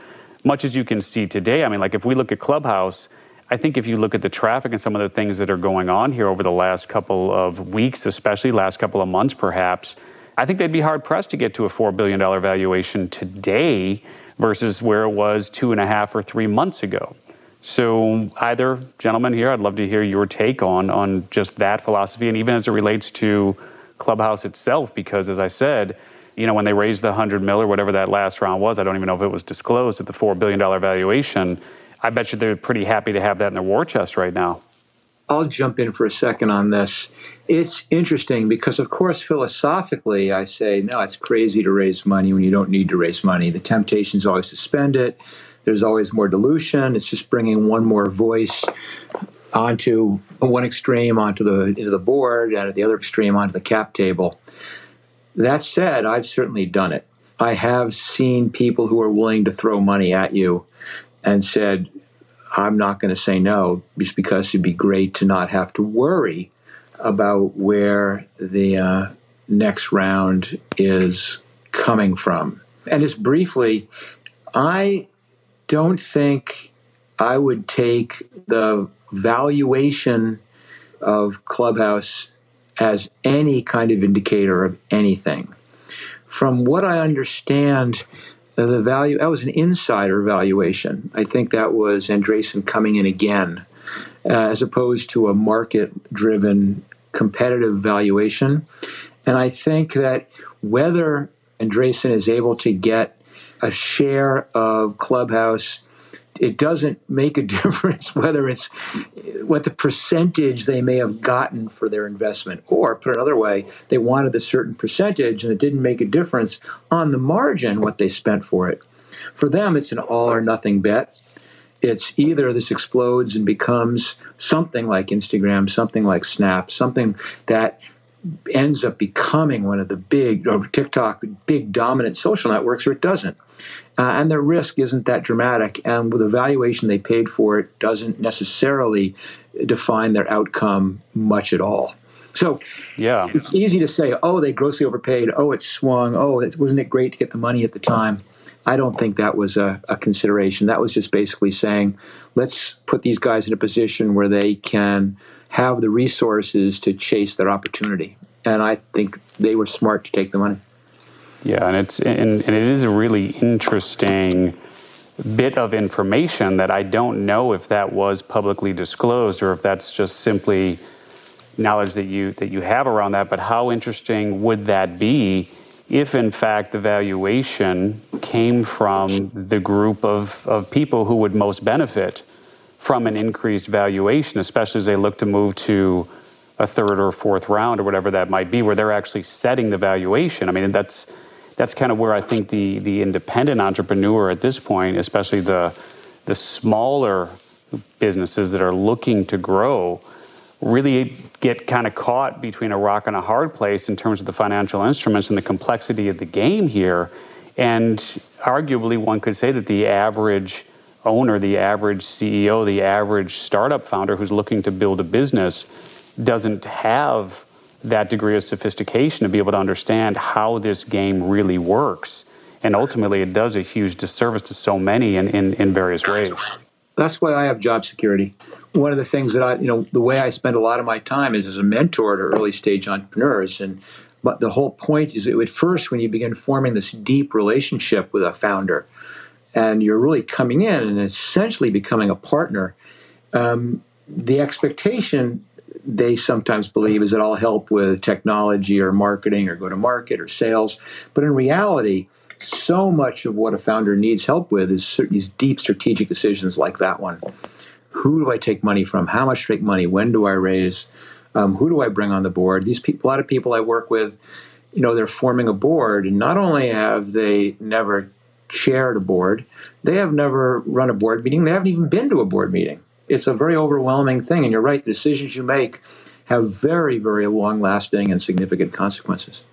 much as you can see today i mean like if we look at clubhouse i think if you look at the traffic and some of the things that are going on here over the last couple of weeks especially last couple of months perhaps i think they'd be hard pressed to get to a $4 billion valuation today versus where it was two and a half or three months ago. So, either gentleman here, I'd love to hear your take on on just that philosophy, and even as it relates to Clubhouse itself, because as I said, you know, when they raised the hundred mil or whatever that last round was, I don't even know if it was disclosed at the four billion dollar valuation. I bet you they're pretty happy to have that in their war chest right now. I'll jump in for a second on this. It's interesting because, of course, philosophically, I say, no, it's crazy to raise money when you don't need to raise money. The temptation is always to spend it. There's always more dilution. It's just bringing one more voice onto one extreme onto the into the board and at the other extreme onto the cap table. That said, I've certainly done it. I have seen people who are willing to throw money at you and said, I'm not going to say no just because it'd be great to not have to worry about where the uh, next round is coming from. And just briefly, I don't think I would take the valuation of Clubhouse as any kind of indicator of anything. From what I understand, the value that was an insider valuation. I think that was Andreessen coming in again, uh, as opposed to a market-driven competitive valuation. And I think that whether Andreessen is able to get a share of Clubhouse, it doesn't make a difference whether it's what the percentage they may have gotten for their investment. Or, put another way, they wanted a certain percentage and it didn't make a difference on the margin what they spent for it. For them, it's an all or nothing bet. It's either this explodes and becomes something like Instagram, something like Snap, something that ends up becoming one of the big, or TikTok, big dominant social networks, or it doesn't. Uh, and their risk isn't that dramatic. And with the valuation they paid for it doesn't necessarily define their outcome much at all. So yeah, it's easy to say, oh, they grossly overpaid. Oh, it swung. Oh, it, wasn't it great to get the money at the time? I don't think that was a, a consideration. That was just basically saying, let's put these guys in a position where they can have the resources to chase their opportunity. And I think they were smart to take the money. Yeah, and it's and, and it is a really interesting bit of information that I don't know if that was publicly disclosed or if that's just simply knowledge that you that you have around that. But how interesting would that be if in fact the valuation came from the group of, of people who would most benefit from an increased valuation, especially as they look to move to a third or fourth round or whatever that might be, where they're actually setting the valuation. I mean, that's that's kind of where I think the the independent entrepreneur at this point, especially the the smaller businesses that are looking to grow, really get kind of caught between a rock and a hard place in terms of the financial instruments and the complexity of the game here. And arguably, one could say that the average owner, the average CEO, the average startup founder who's looking to build a business doesn't have that degree of sophistication to be able to understand how this game really works. And ultimately, it does a huge disservice to so many in, in, in various ways. That's why I have job security. One of the things that I, you know, the way I spend a lot of my time is as a mentor to early stage entrepreneurs. And but the whole point is at first, when you begin forming this deep relationship with a founder, and you're really coming in and essentially becoming a partner, um, the expectation they sometimes believe is that I'll help with technology or marketing or go to market or sales. But in reality, so much of what a founder needs help with is these deep strategic decisions like that one. Who do I take money from? How much take money? When do I raise? Um, who do I bring on the board? These people, a lot of people I work with, you know, they're forming a board, and not only have they never chaired a board, they have never run a board meeting. They haven't even been to a board meeting it's a very overwhelming thing. And you're right, the decisions you make have very, very long lasting and significant consequences.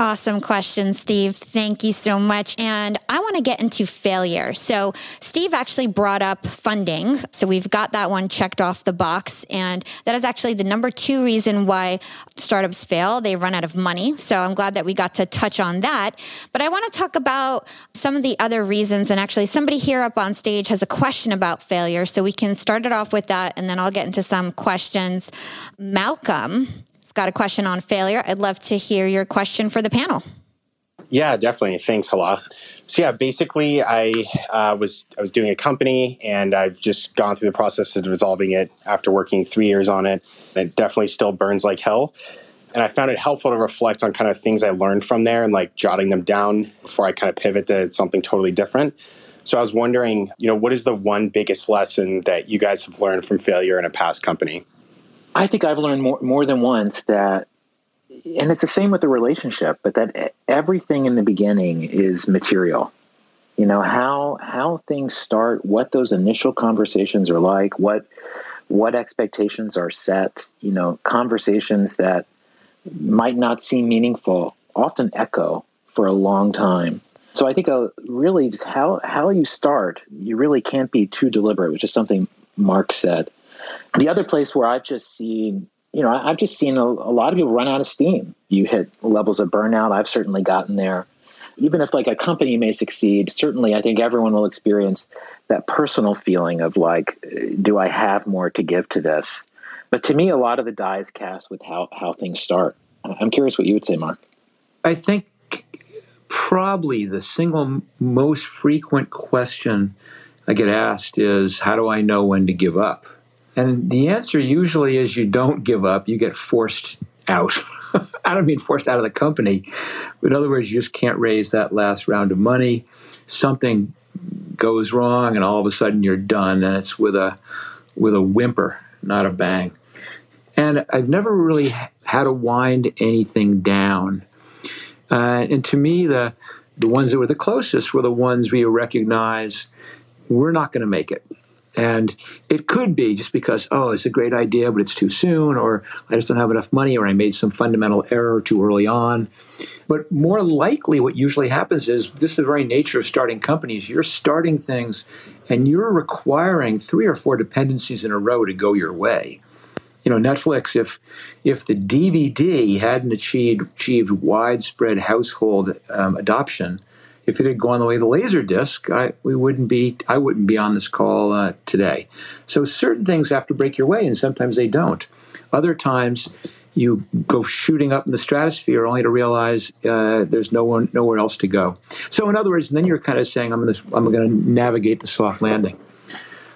Awesome question, Steve. Thank you so much. And I want to get into failure. So, Steve actually brought up funding. So, we've got that one checked off the box. And that is actually the number two reason why startups fail. They run out of money. So, I'm glad that we got to touch on that. But I want to talk about some of the other reasons. And actually, somebody here up on stage has a question about failure. So, we can start it off with that. And then I'll get into some questions. Malcolm got a question on failure. I'd love to hear your question for the panel. Yeah, definitely. Thanks, Hala. So yeah, basically, I uh, was I was doing a company, and I've just gone through the process of resolving it after working three years on it. It definitely still burns like hell, and I found it helpful to reflect on kind of things I learned from there and like jotting them down before I kind of pivot to something totally different. So I was wondering, you know, what is the one biggest lesson that you guys have learned from failure in a past company? I think I've learned more more than once that and it's the same with the relationship, but that everything in the beginning is material. You know how how things start, what those initial conversations are like, what what expectations are set. You know, conversations that might not seem meaningful often echo for a long time. So I think uh, really how how you start, you really can't be too deliberate, which is something Marc said. The other place where I've just seen you know, I've just seen a, a, lot of people run out of steam. You hit levels of burnout. I've certainly gotten there. Even if like a company may succeed, certainly I think everyone will experience that personal feeling of like, do I have more to give to this? But to me, a lot of the die is cast with how, how things start. I'm curious what you would say, Marc. I think probably the single most frequent question I get asked is, how do I know when to give up? And the answer usually is you don't give up, you get forced out. I don't mean forced out of the company. But in other words, you just can't raise that last round of money. Something goes wrong and all of a sudden you're done and it's with a with a whimper, not a bang. And I've never really had to wind anything down. Uh, and to me, the the ones that were the closest were the ones you recognize we're not going to make it. And it could be just because, oh, it's a great idea, but it's too soon, or I just don't have enough money, or I made some fundamental error too early on. But more likely, what usually happens is this is the very nature of starting companies. You're starting things and you're requiring three or four dependencies in a row to go your way. You know, Netflix, if if the DVD hadn't achieved achieved widespread household um, adoption, if it had gone the way of the laser disc, I, we wouldn't be. I wouldn't be on this call uh, today. So certain things have to break your way, and sometimes they don't. Other times, you go shooting up in the stratosphere only to realize uh, there's no one, nowhere else to go. So in other words, then you're kind of saying, "I'm going to, I'm to navigate the soft landing."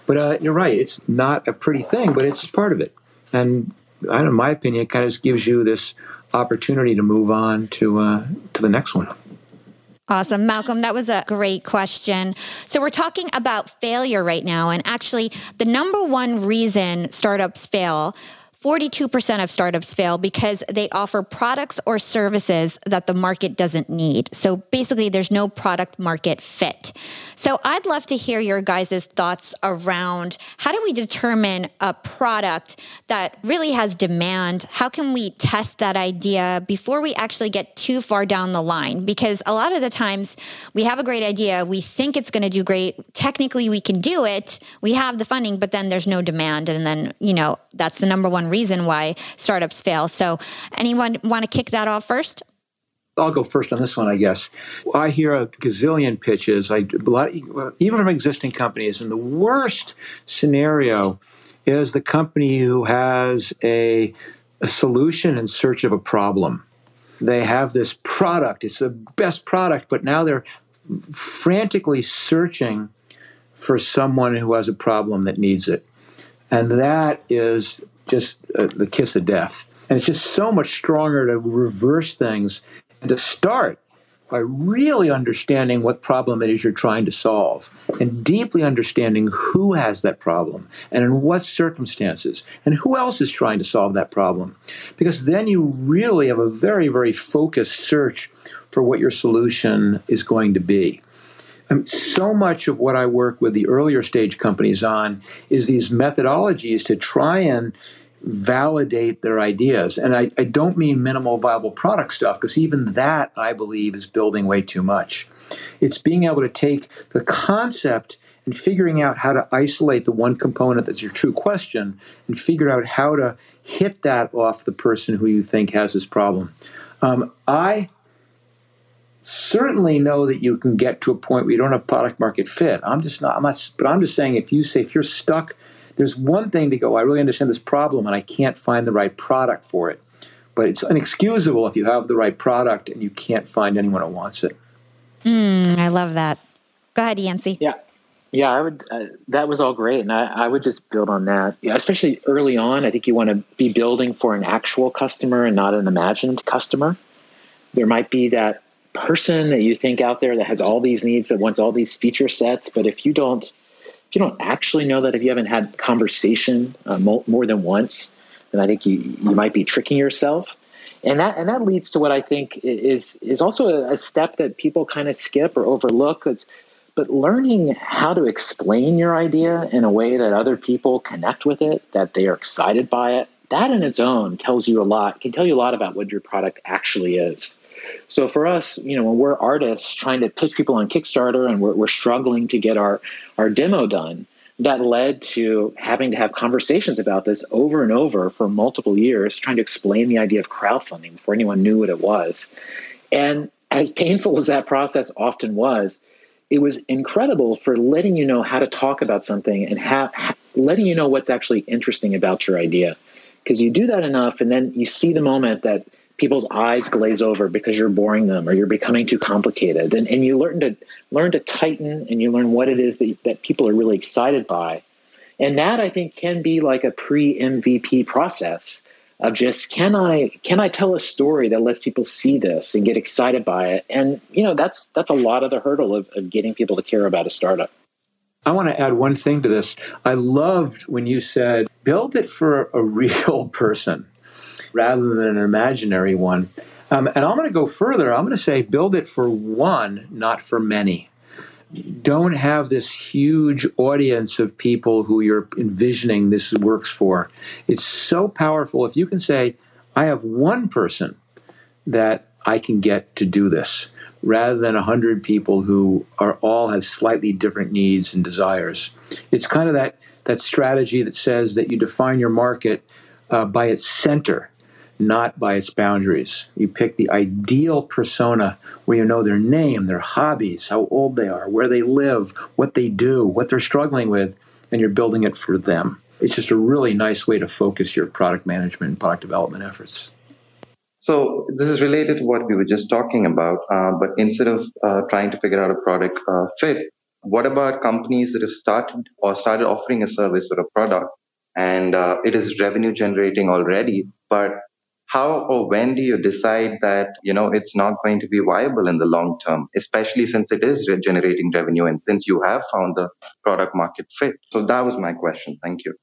But uh, you're right; it's not a pretty thing, but it's part of it. And I don't in my opinion, it kind of gives you this opportunity to move on to uh, to the next one. Awesome. Malcolm, that was a great question. So, we're talking about failure right now. And actually, the number one reason startups fail 42% of startups fail because they offer products or services that the market doesn't need. So basically, there's no product market fit. So I'd love to hear your guys' thoughts around how do we determine a product that really has demand? How can we test that idea before we actually get too far down the line? Because a lot of the times we have a great idea, we think it's going to do great. Technically, we can do it, we have the funding, but then there's no demand. And then, you know, that's the number one reason why startups fail. So, anyone want to kick that off first? I'll go first on this one, I guess. I hear a gazillion pitches, I, even from existing companies, and the worst scenario is the company who has a, a solution in search of a problem. They have this product, it's the best product, but now they're frantically searching for someone who has a problem that needs it. And that is just uh, the kiss of death. And it's just so much stronger to reverse things and to start by really understanding what problem it is you're trying to solve and deeply understanding who has that problem and in what circumstances and who else is trying to solve that problem. Because then you really have a very, very focused search for what your solution is going to be. So much of what I work with the earlier stage companies on is these methodologies to try and validate their ideas. And I, I don't mean minimal viable product stuff, because even that, I believe, is building way too much. It's being able to take the concept and figuring out how to isolate the one component that's your true question and figure out how to hit that off the person who you think has this problem. Um, I certainly know that you can get to a point where you don't have product market fit. I'm just not, I'm not, but I'm just saying if you say, if you're stuck there's one thing to go, I really understand this problem and I can't find the right product for it. but it's inexcusable if you have the right product and you can't find anyone who wants it. Mm, I love that. Go ahead, Yancey. Yeah. Yeah, I would. Uh, that was all great, and I, I, would just build on that. Yeah, especially early on, I think you want to be building for an actual customer and not an imagined customer. There might be that person that you think out there that has all these needs, that wants all these feature sets, but if you don't, if you don't actually know that, if you haven't had conversation uh, more, more than once, then I think you you might be tricking yourself and that and that leads to what I think is is also a, a step that people kind of skip or overlook. It's, but learning how to explain your idea in a way that other people connect with it, that they are excited by it, that in its own tells you a lot. Can tell you a lot about what your product actually is. So for us, you know, when we're artists trying to pitch people on Kickstarter and we're, we're struggling to get our our demo done, that led to having to have conversations about this over and over for multiple years, trying to explain the idea of crowdfunding before anyone knew what it was. And as painful as that process often was, it was incredible for letting you know how to talk about something and ha- letting you know what's actually interesting about your idea. Because you do that enough, and then you see the moment that people's eyes glaze over because you're boring them or you're becoming too complicated. And, and you learn to learn to tighten and you learn what it is that, that people are really excited by. And that i think can be like a pre mvp process of just can i can i tell a story that lets people see this and get excited by it? And you know that's that's a lot of the hurdle of, of getting people to care about a startup. I want to add one thing to this. I loved when you said, build it for a real person rather than an imaginary one. Um, and I'm going to go further. I'm going to say build it for one, not for many. Don't have this huge audience of people who you're envisioning this works for. It's so powerful if you can say, I have one person that I can get to do this rather than 100 people who are all have slightly different needs and desires. It's kind of that, that strategy that says that you define your market uh, by its center not by its boundaries. You pick the ideal persona where you know their name, their hobbies, how old they are, where they live, what they do, what they're struggling with, and you're building it for them. It's just a really nice way to focus your product management and product development efforts. So this is related to what we were just talking about, uh, but instead of uh, trying to figure out a product uh, fit, what about companies that have started or started offering a service or a product and uh, it is revenue generating already, but how or when do you decide that you know it's not going to be viable in the long term especially since it is generating revenue and since you have found the product market fit? So that was my question. Thank you.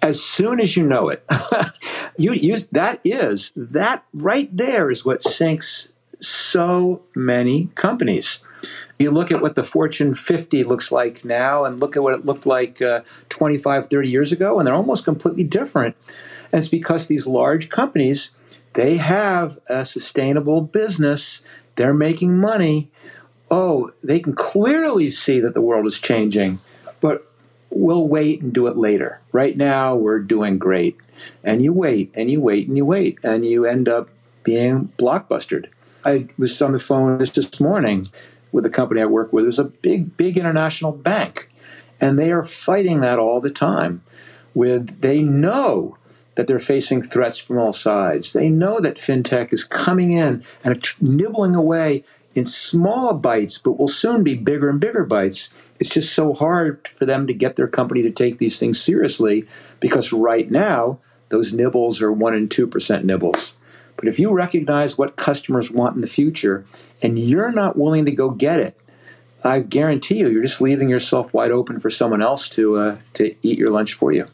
As soon as you know it. You use that is that right there is what sinks so many companies. You look at what the fortune 50 looks like now and look at what it looked like uh, 25 30 years ago and they're almost completely different and it's because these large companies, they have a sustainable business, they're making money. Oh, they can clearly see that the world is changing, but we'll wait and do it later. Right now, we're doing great. And you wait and you wait and you wait, and you end up being blockbustered. I was on the phone this, this morning with a company I work with. It was a big, big international bank, and they are fighting that all the time. With they know that they're facing threats from all sides. They know that fintech is coming in and nibbling away in small bites, but will soon be bigger and bigger bites. It's just so hard for them to get their company to take these things seriously because right now, those nibbles are 1% and 2% nibbles. But if you recognize what customers want in the future and you're not willing to go get it, I guarantee you, you're just leaving yourself wide open for someone else to uh, to eat your lunch for you.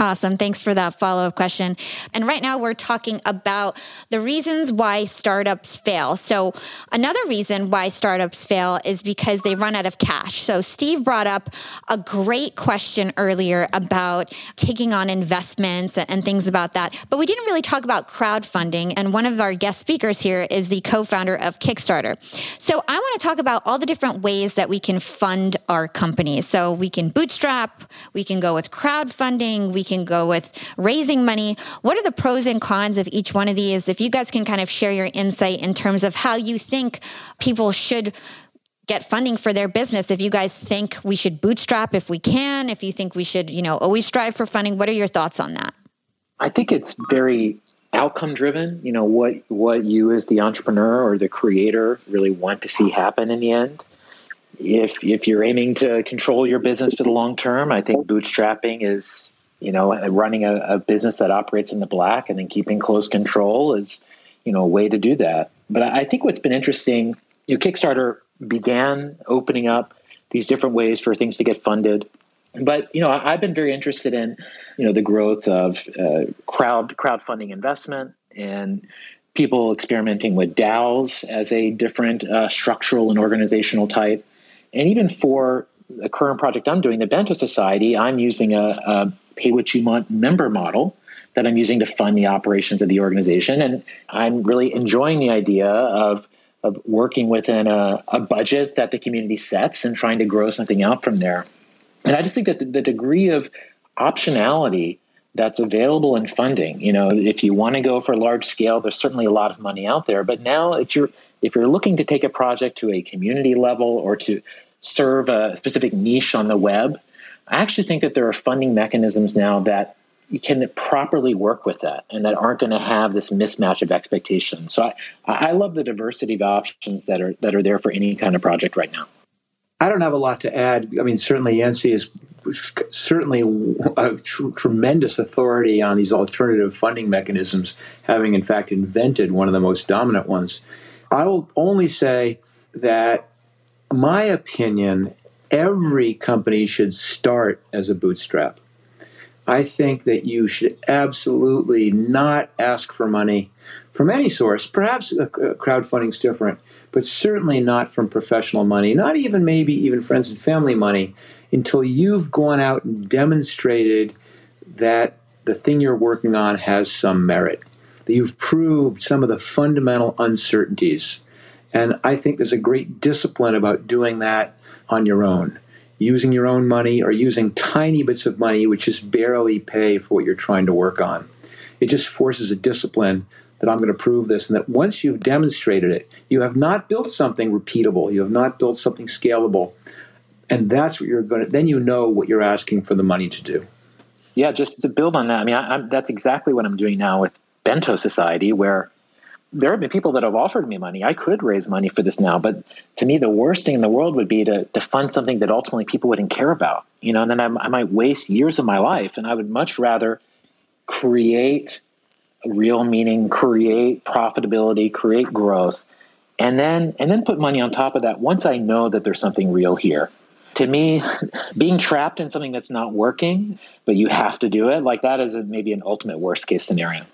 Awesome. Thanks for that follow up question. And right now we're talking about the reasons why startups fail. So, another reason why startups fail is because they run out of cash. So, Steve brought up a great question earlier about taking on investments and things about that. But we didn't really talk about crowdfunding. And one of our guest speakers here is the co founder of Kickstarter. So, I want to talk about all the different ways that we can fund our companies. So, we can bootstrap, we can go with crowdfunding, we can go with raising money. What are the pros and cons of each one of these? If you guys can kind of share your insight in terms of how you think people should get funding for their business if you guys think we should bootstrap if we can if you think we should you know always strive for funding what are your thoughts on that i think it's very outcome driven. You know what what you as the entrepreneur or the creator really want to see happen in the end. If if you're aiming to control your business for the long term, I think bootstrapping is you know running a, a business that operates in the black and then keeping close control is you know a way to do that. But I think what's been interesting, you know, Kickstarter began opening up these different ways for things to get funded. But you know, I've been very interested in you know the growth of uh, crowd crowdfunding investment and people experimenting with DAOs as a different uh, structural and organizational type. And even for the current project I'm doing, the Bento Society, I'm using a, a pay what you want member model that I'm using to fund the operations of the organization. And I'm really enjoying the idea of of working within a, a, budget that the community sets and trying to grow something out from there. And I just think that the, the degree of optionality that's available in funding, you know, if you want to go for large scale, there's certainly a lot of money out there. But now if you're if you're looking to take a project to a community level or to serve a specific niche on the web, I actually think that there are funding mechanisms now that can properly work with that and that aren't going to have this mismatch of expectations. So I, I love the diversity of options that are that are there for any kind of project right now. I don't have a lot to add. I mean, certainly Yancey is certainly a tr- tremendous authority on these alternative funding mechanisms, having in fact invented one of the most dominant ones. I will only say that my opinion, every company should start as a bootstrap. I think that you should absolutely not ask for money from any source. Perhaps crowdfunding is different, but certainly not from professional money, not even maybe even friends and family money, until you've gone out and demonstrated that the thing you're working on has some merit, that you've proved some of the fundamental uncertainties. And I think there's a great discipline about doing that on your own using your own money or using tiny bits of money which just barely pay for what you're trying to work on. It just forces a discipline that I'm going to prove this, and that once you've demonstrated it, you have not built something repeatable, you have not built something scalable, and that's what you're going to. Then you know what you're asking for the money to do. Yeah, just to build on that, I mean, I, that's exactly what I'm doing now with Bento Society, where there have been people that have offered me money. I could raise money for this now, but to me, the worst thing in the world would be to, to fund something that ultimately people wouldn't care about. You know, and then I, I might waste years of my life, and I would much rather create real meaning, create profitability, create growth, and then and then put money on top of that. Once I know that there's something real here, to me, being trapped in something that's not working, but you have to do it, like that is a, maybe an ultimate worst case scenario.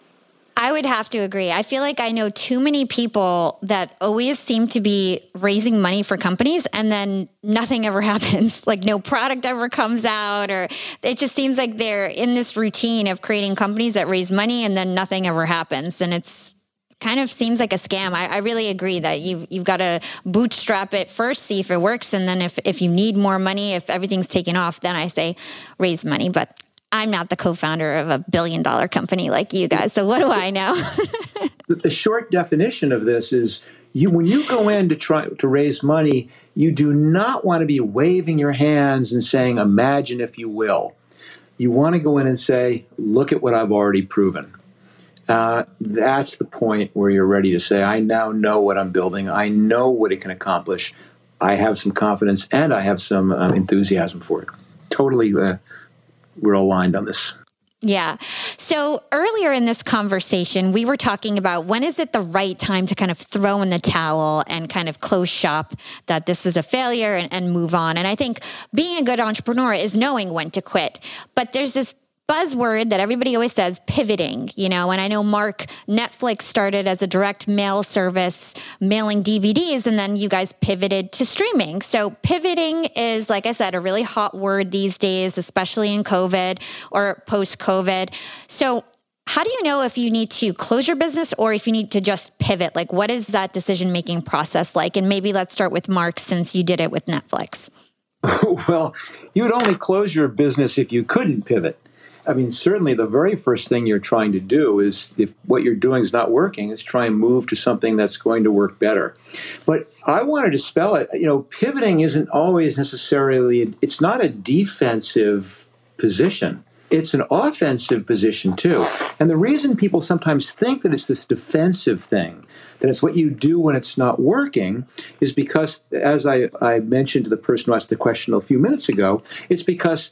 I would have to agree. I feel like I know too many people that always seem to be raising money for companies and then nothing ever happens. Like no product ever comes out, or it just seems like they're in this routine of creating companies that raise money and then nothing ever happens. And it's kind of seems like a scam. I, I really agree that you've you've got to bootstrap it first, see if it works, and then if if you need more money, if everything's taken off, then I say raise money. But I'm not the co-founder of a billion dollar company like you guys. So what do I know? the short definition of this is you when you go in to try to raise money, you do not want to be waving your hands and saying imagine if you will. You want to go in and say, look at what I've already proven. Uh, that's the point where you're ready to say, I now know what I'm building. I know what it can accomplish. I have some confidence and I have some um, enthusiasm for it. Totally uh, we're aligned on this. Yeah. So earlier in this conversation, we were talking about when is it the right time to kind of throw in the towel and kind of close shop that this was a failure and, and move on. And I think being a good entrepreneur is knowing when to quit. But there's this buzzword that everybody always says pivoting you know? And i know Marc netflix started as a direct mail service mailing dvds and then you guys pivoted to streaming. So pivoting is like i said a really hot word these days especially in covid or post covid so how do you know if you need to close your business or if you need to just pivot? Like what is that decision making process like? And maybe let's start with Marc since you did it with netflix. Well you would only close your business if you couldn't pivot I mean, certainly the very first thing you're trying to do is if what you're doing is not working, is try and move to something that's going to work better. But I wanted to spell it, you know, pivoting isn't always necessarily, it's not a defensive position. it's an offensive position too. And the reason people sometimes think that it's this defensive thing, that it's what you do when it's not working, is because, as I, I mentioned to the person who asked the question a few minutes ago, it's because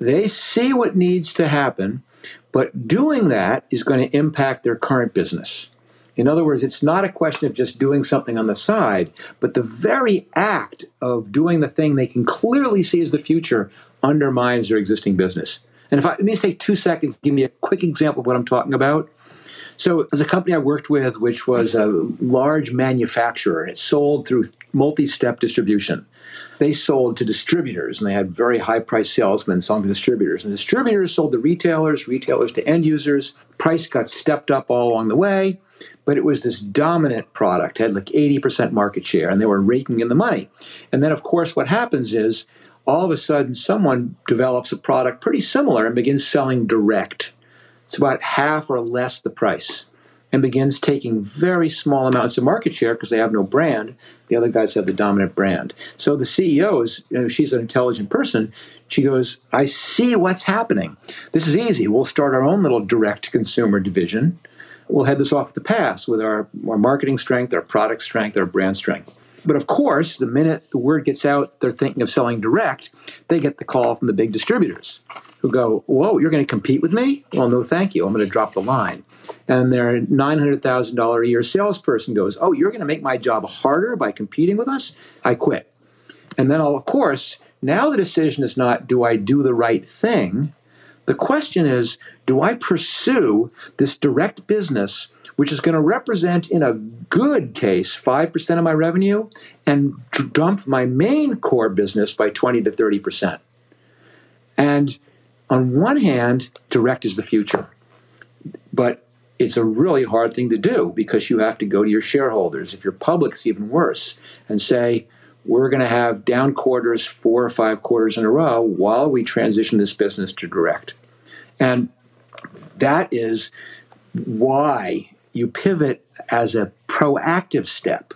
they see what needs to happen, but doing that is going to impact their current business. In other words, it's not a question of just doing something on the side, but the very act of doing the thing they can clearly see as the future undermines their existing business. And if I let me take two seconds, give me a quick example of what I'm talking about. So, there's a company I worked with, which was a large manufacturer, it sold through multi-step distribution. They sold to distributors, and they had very high-priced salesmen selling to distributors. And distributors sold to retailers, retailers to end users. Price got stepped up all along the way, but it was this dominant product, had like 80% market share, and they were raking in the money. And then, of course, what happens is all of a sudden someone develops a product pretty similar and begins selling direct. It's about half or less the price and begins taking very small amounts of market share because they have no brand. The other guys have the dominant brand. So the CEO is, you know, she's an intelligent person. She goes, I see what's happening. This is easy. We'll start our own little direct consumer division. We'll head this off the pass with our, our marketing strength, our product strength, our brand strength. But of course, the minute the word gets out, they're thinking of selling direct, they get the call from the big distributors who go, Whoa, you're going to compete with me? Well, no, thank you. I'm going to drop the line. And their $900,000 a year salesperson goes, Oh, you're going to make my job harder by competing with us? I quit. And then, of course, now the decision is not, Do I do the right thing? The question is, do I pursue this direct business, which is going to represent, in a good case, 5% of my revenue, and dump my main core business by 20 to 30%? And on one hand, direct is the future. But it's a really hard thing to do because you have to go to your shareholders. If you're public, it's even worse, and say, we're going to have down quarters four or five quarters in a row while we transition this business to direct. And that is why you pivot as a proactive step.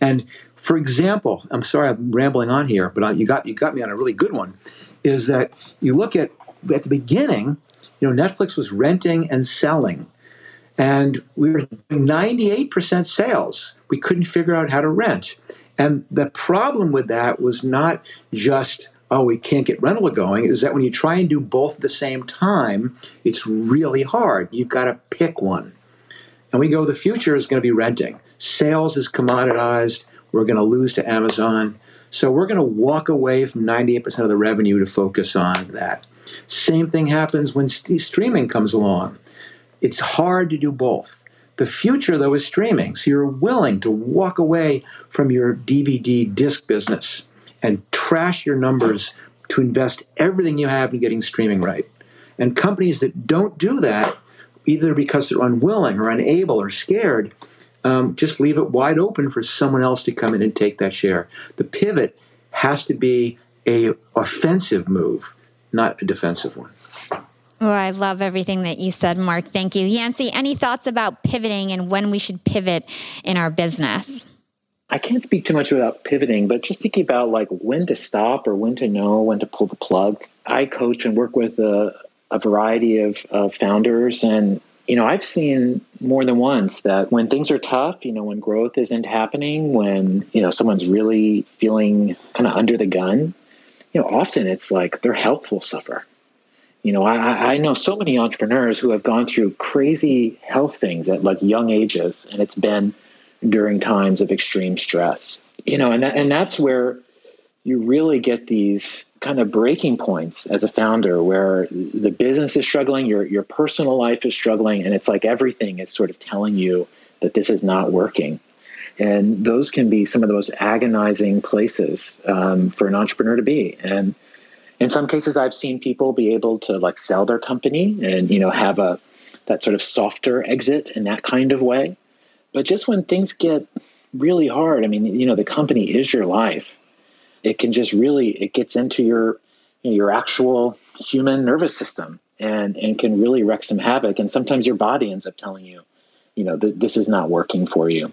And for example, I'm sorry I'm rambling on here, but you got you got me on a really good one. Is that you look at at the beginning, you know, Netflix was renting and selling, and we were doing 98% sales. We couldn't figure out how to rent, and the problem with that was not just, oh, we can't get rental going, is that when you try and do both at the same time, it's really hard. You've got to pick one. And we go, the future is going to be renting. Sales is commoditized. We're going to lose to Amazon. So we're going to walk away from 98% of the revenue to focus on that. Same thing happens when st- streaming comes along. It's hard to do both. The future, though, is streaming. So you're willing to walk away from your DVD disc business and trash your numbers to invest everything you have in getting streaming right. And companies that don't do that, either because they're unwilling or unable or scared, um, just leave it wide open for someone else to come in and take that share. The pivot has to be a offensive move, not a defensive one. Oh, I love everything that you said, Marc. Thank you. Yancey, any thoughts about pivoting and when we should pivot in our business? I can't speak too much about pivoting, but just thinking about like when to stop or when to know when to pull the plug. I coach and work with a, a variety of, of founders, and you know I've seen more than once that when things are tough, you know, when growth isn't happening, when you know someone's really feeling kind of under the gun, you know, often it's like their health will suffer you know, I, I know so many entrepreneurs who have gone through crazy health things at like young ages, and it's been during times of extreme stress. You know, and that, and that's where you really get these kind of breaking points as a founder where the business is struggling, your your personal life is struggling, and it's like everything is sort of telling you that this is not working. And those can be some of the most agonizing places um, for an entrepreneur to be. And in some cases i've seen people be able to like sell their company and you know have a that sort of softer exit in that kind of way. But just when things get really hard i mean you know the company is your life. It can just really it gets into your you know, your actual human nervous system and and can really wreak some havoc. And sometimes your body ends up telling you you know that this is not working for you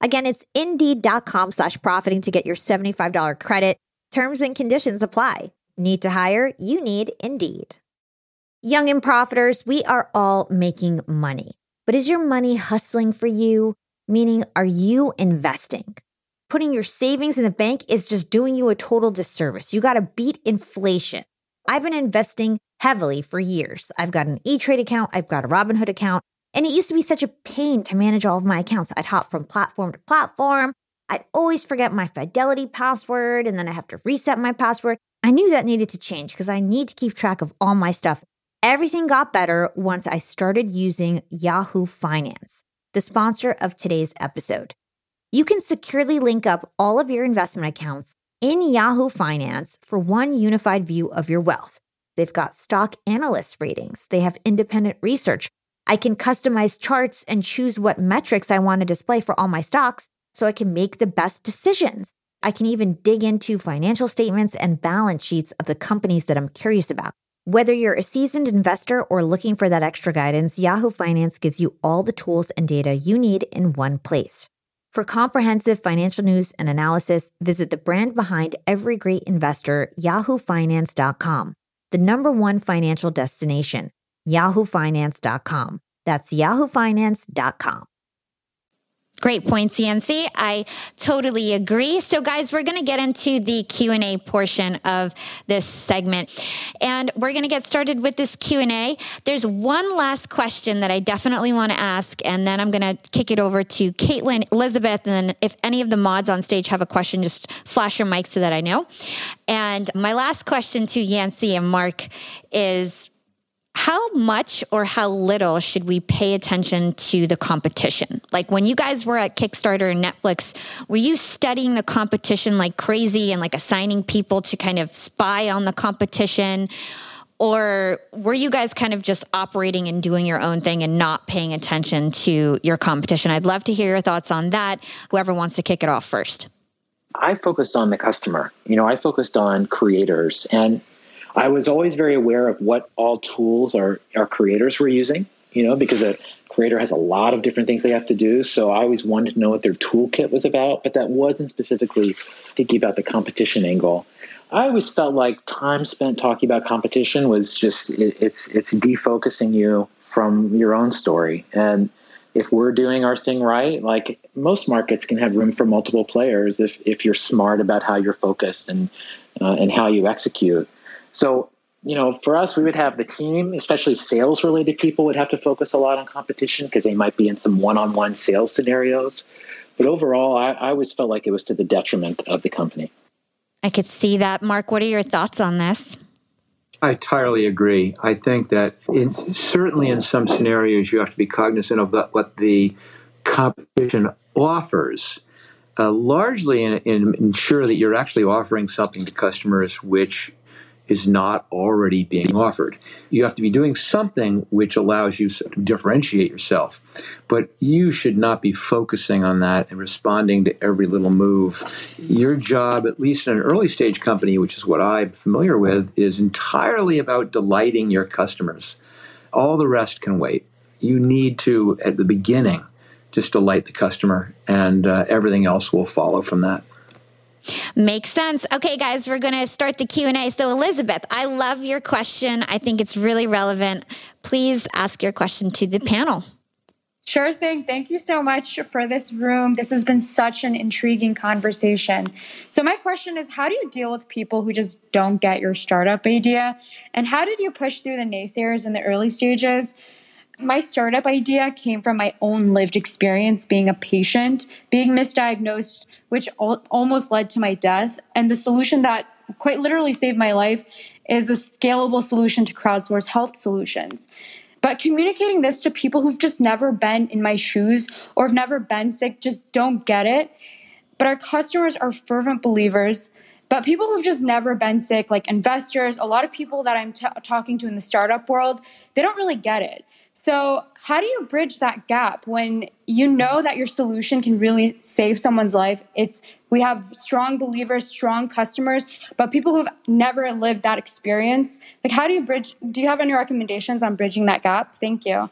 Again, it's indeed.com slash profiting to get your $75 credit. Terms and conditions apply. Need to hire? You need Indeed. Young and profiters, we are all making money. But is your money hustling for you? Meaning, are you investing? putting your savings in the bank is just doing you a total disservice. You got to beat inflation. I've been investing heavily for years. I've got an E Trade account, I've got a Robinhood account, and it used to be such a pain to manage all of my accounts. I'd hop from platform to platform. I'd always forget my Fidelity password, and then I have to reset my password. I knew that needed to change because I need to keep track of all my stuff. Everything got better once I started using Yahoo Finance, the sponsor of today's episode. You can securely link up all of your investment accounts in Yahoo Finance for one unified view of your wealth. They've got stock analyst ratings, they have independent research. I can customize charts and choose what metrics I want to display for all my stocks so I can make the best decisions. I can even dig into financial statements and balance sheets of the companies that I'm curious about. Whether you're a seasoned investor or looking for that extra guidance, Yahoo Finance gives you all the tools and data you need in one place. For comprehensive financial news and analysis, visit the brand behind every great investor, yahoofinance.com, the number one financial destination, yahoofinance.com. That's yahoofinance.com. Great point, Yancey. I totally agree. So, guys, we're going to get into the Q and A portion of this segment, and we're going to get started with this Q and A. There's one last question that I definitely want to ask, and then I'm going to kick it over to Caitlin, Elizabeth, and then if any of the mods on stage have a question, just flash your mic so that I know. And my last question to Yancey and Marc is how much or how little should we pay attention to the competition? Like when you guys were at Kickstarter and Netflix, were you studying the competition like crazy and like assigning people to kind of spy on the competition? Or were you guys kind of just operating and doing your own thing and not paying attention to your competition? I'd love to hear your thoughts on that. Whoever wants to kick it off first. I focused on the customer. You know, I focused on creators and I was always very aware of what all tools our, our creators were using, you know, because a creator has a lot of different things they have to do. So I always wanted to know what their toolkit was about, but that wasn't specifically thinking about the competition angle. I always felt like time spent talking about competition was just it, it's it's defocusing you from your own story. And if we're doing our thing right, like most markets can have room for multiple players if if you're smart about how you're focused and uh, and how you execute. So, you know, for us, we would have the team, especially sales related people, would have to focus a lot on competition because they might be in some one on one sales scenarios. But overall, I, I always felt like it was to the detriment of the company. I could see that. Marc, what are your thoughts on this? I entirely agree. I think that in, certainly in some scenarios you have to be cognizant of the, what the competition offers. Uh, largely in, in ensure that you're actually offering something to customers which is not already being offered. You have to be doing something which allows you to differentiate yourself. But you should not be focusing on that and responding to every little move. Your job, at least in an early stage company, which is what I'm familiar with, is entirely about delighting your customers. All the rest can wait. You need to, at the beginning, just delight the customer, and uh, everything else will follow from that. Makes sense. Okay, guys, we're going to start the Q&A. So, Elizabeth, I love your question. I think it's really relevant. Please ask your question to the panel. Sure thing. Thank you so much for this room. This has been such an intriguing conversation. So, my question is how do you deal with people who just don't get your startup idea? And how did you push through the naysayers in the early stages? My startup idea came from my own lived experience being a patient, being misdiagnosed which al- almost led to my death. And the solution that quite literally saved my life is a scalable solution to crowdsource health solutions. But communicating this to people who've just never been in my shoes or have never been sick just don't get it. But our customers are fervent believers. But people who've just never been sick, like investors, a lot of people that I'm t- talking to in the startup world, they don't really get it. So, how do you bridge that gap when you know that your solution can really save someone's life? It's we have strong believers, strong customers, but people who've never lived that experience. Like, how do you bridge? Do you have any recommendations on bridging that gap? Thank you.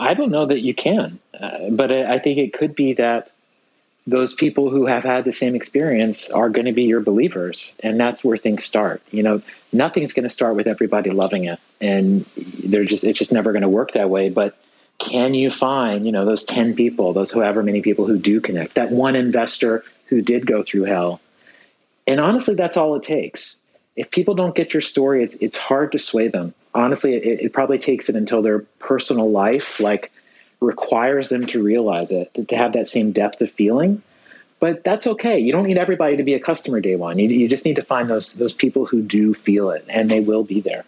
I don't know that you can, uh, but I think it could be that those people who have had the same experience are going to be your believers and that's where things start. You know nothing's going to start with everybody loving it and they're just it's just never going to work that way. But can you find you know those 10 people those however many people who do connect that one investor who did go through hell? And honestly that's all it takes. If people don't get your story it's it's hard to sway them. Honestly it, it probably takes it until their personal life like requires them to realize it, to have that same depth of feeling. But that's okay. You don't need everybody to be a customer day one. You, you just need to find those those people who do feel it, and they will be there.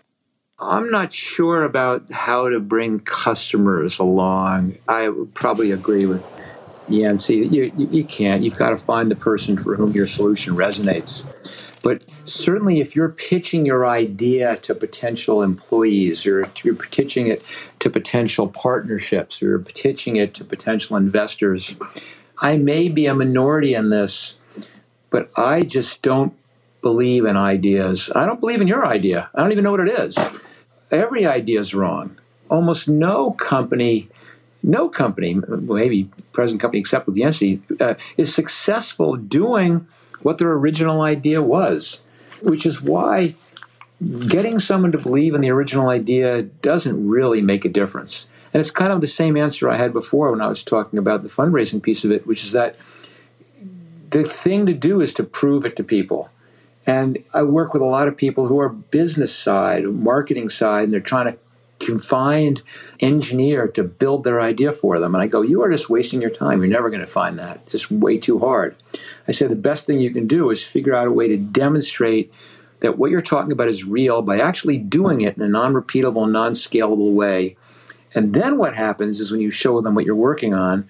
I'm not sure about how to bring customers along. I would probably agree with Yancey. You, you, you can't. You've got to find the person for whom your solution resonates. But certainly, if you're pitching your idea to potential employees, or you're pitching it to potential partnerships, or you're pitching it to potential investors, I may be a minority in this, but I just don't believe in ideas. I don't believe in your idea. I don't even know what it is. Every idea is wrong. Almost no company no company, maybe present company except with Yancey, uh, is successful doing what their original idea was, which is why getting someone to believe in the original idea doesn't really make a difference. And it's kind of the same answer I had before when I was talking about the fundraising piece of it, which is that the thing to do is to prove it to people. And I work with a lot of people who are business side, marketing side, and they're trying to confined engineer to build their idea for them. And I go, You are just wasting your time. You're never going to find that. It's just way too hard. I say the best thing you can do is figure out a way to demonstrate that what you're talking about is real by actually doing it in a non repeatable, non scalable way. And then what happens is when you show them what you're working on,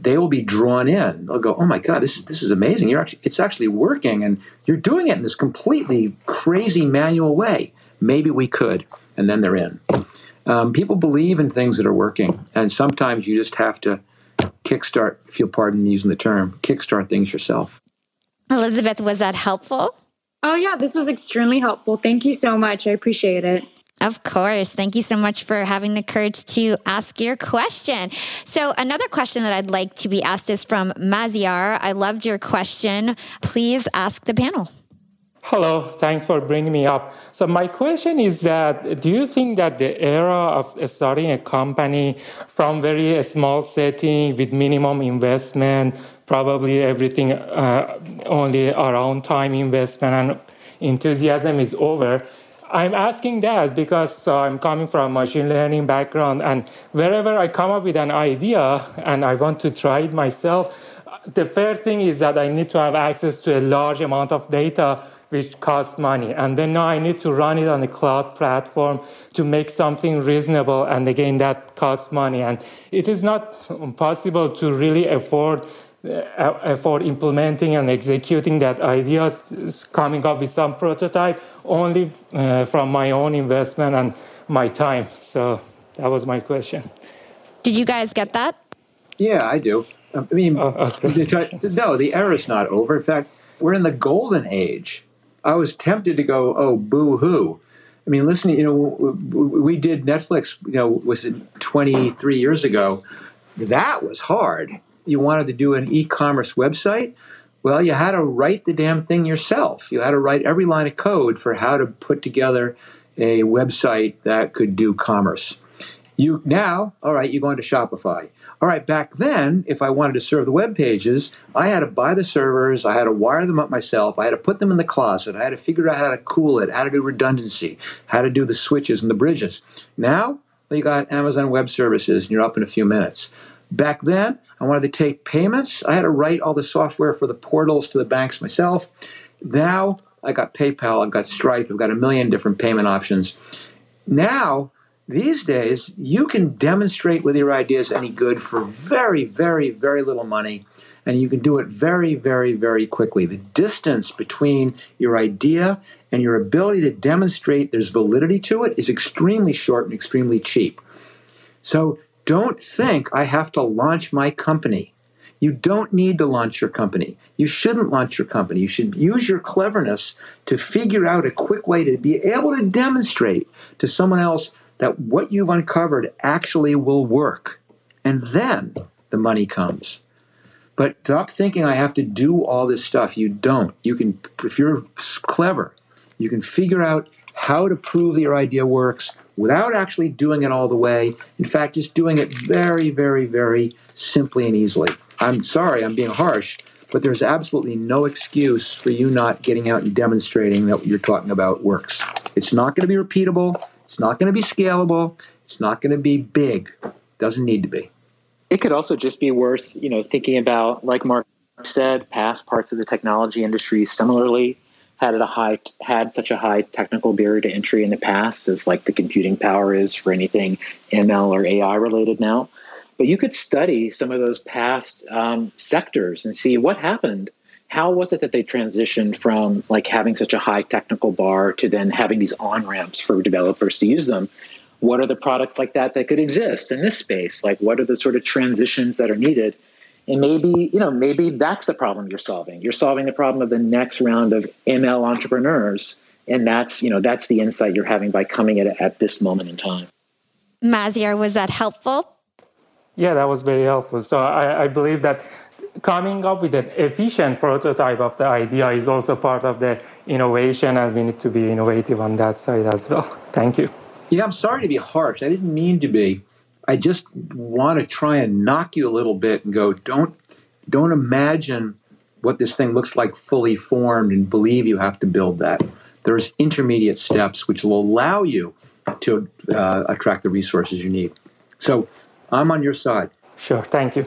they will be drawn in. They'll go, "Oh my God, this is this is amazing! You're actually, it's actually working, and you're doing it in this completely crazy manual way. Maybe we could." And then they're in. Um, people believe in things that are working, and sometimes you just have to kickstart, if you'll pardon using the term, kickstart things yourself. Elizabeth, was that helpful? Oh, yeah, this was extremely helpful. Thank you so much. I appreciate it. Of course. Thank you so much for having the courage to ask your question. So, another question that I'd like to be asked is from Maziar. I loved your question. Please ask the panel. Hello, thanks for bringing me up. So my question is that do you think that the era of starting a company from very small setting with minimum investment, probably everything uh, only around time investment and enthusiasm is over? I'm asking that because uh, I'm coming from machine learning background and wherever I come up with an idea and I want to try it myself, the fair thing is that I need to have access to a large amount of data which costs money. And then now I need to run it on a cloud platform to make something reasonable. And again, that costs money. And it is not possible to really afford uh, for implementing and executing that idea, coming up with some prototype only uh, from my own investment and my time. So that was my question. Did you guys get that? Yeah, I do. I mean, oh, okay. no, the era is not over. In fact, we're in the golden age. I was tempted to go, oh, boo hoo. I mean, listen, you know, we did Netflix, you know, was it 23 years ago? That was hard. You wanted to do an e commerce website? Well, you had to write the damn thing yourself. You had to write every line of code for how to put together a website that could do commerce. You now, all right, you're going to Shopify. All right, back then, if I wanted to serve the web pages, I had to buy the servers, I had to wire them up myself, I had to put them in the closet, I had to figure out how to cool it, how to do redundancy, how to do the switches and the bridges. Now, you got Amazon Web Services and you're up in a few minutes. Back then, I wanted to take payments. I had to write all the software for the portals to the banks myself. Now I got PayPal, I've got Stripe, I've got a million different payment options. Now these days, you can demonstrate whether your idea is any good for very, very, very little money, and you can do it very, very, very quickly. The distance between your idea and your ability to demonstrate there's validity to it is extremely short and extremely cheap. So don't think I have to launch my company. You don't need to launch your company. You shouldn't launch your company. You should use your cleverness to figure out a quick way to be able to demonstrate to someone else that what you've uncovered actually will work. And then the money comes. But stop thinking I have to do all this stuff. You don't. You can, if you're clever, you can figure out how to prove that your idea works without actually doing it all the way. In fact, just doing it very, very, very simply and easily. I'm sorry, I'm being harsh, but there's absolutely no excuse for you not getting out and demonstrating that what you're talking about works. It's not going to be repeatable. It's not going to be scalable. It's not going to be big. Doesn't need to be. It could also just be worth, you know, thinking about, like Marc said, past parts of the technology industry similarly had a high had such a high technical barrier to entry in the past as like the computing power is for anything ML or AI related now. But you could study some of those past um, sectors and see what happened how was it that they transitioned from like having such a high technical bar to then having these on ramps for developers to use them? What are the products like that that could exist in this space? Like what are the sort of transitions that are needed? And maybe you know maybe that's the problem you're solving. You're solving the problem of the next round of ml entrepreneurs and that's you know that's the insight you're having by coming at it at this moment in time. Maziar was that helpful? Yeah that was very helpful. So I, I believe that coming up with an efficient prototype of the idea is also part of the innovation, and we need to be innovative on that side as well. Thank you. Yeah, I'm sorry to be harsh. I didn't mean to be. I just want to try and knock you a little bit and go, don't don't imagine what this thing looks like fully formed and believe you have to build that. There's intermediate steps which will allow you to uh, attract the resources you need. So I'm on your side. Sure. Thank you.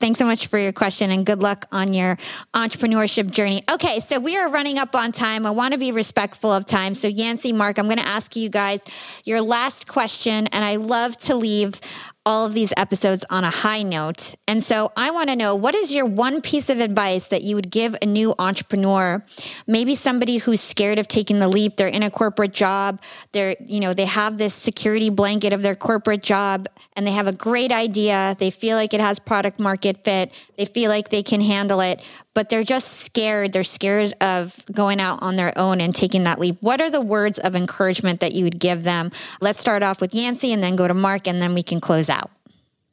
Thanks so much for your question and good luck on your entrepreneurship journey. Okay, so we are running up on time. I want to be respectful of time. So, Yancey, Marc, I'm going to ask you guys your last question, and I love to leave all of these episodes on a high note. And so I want to know what is your one piece of advice that you would give a new entrepreneur? Maybe somebody who's scared of taking the leap. They're in a corporate job. They're, you know, they have this security blanket of their corporate job and they have a great idea. They feel like it has product market fit. They feel like they can handle it, but they're just scared. They're scared of going out on their own and taking that leap. What are the words of encouragement that you would give them? Let's start off with Yancey and then go to Marc and then we can close out.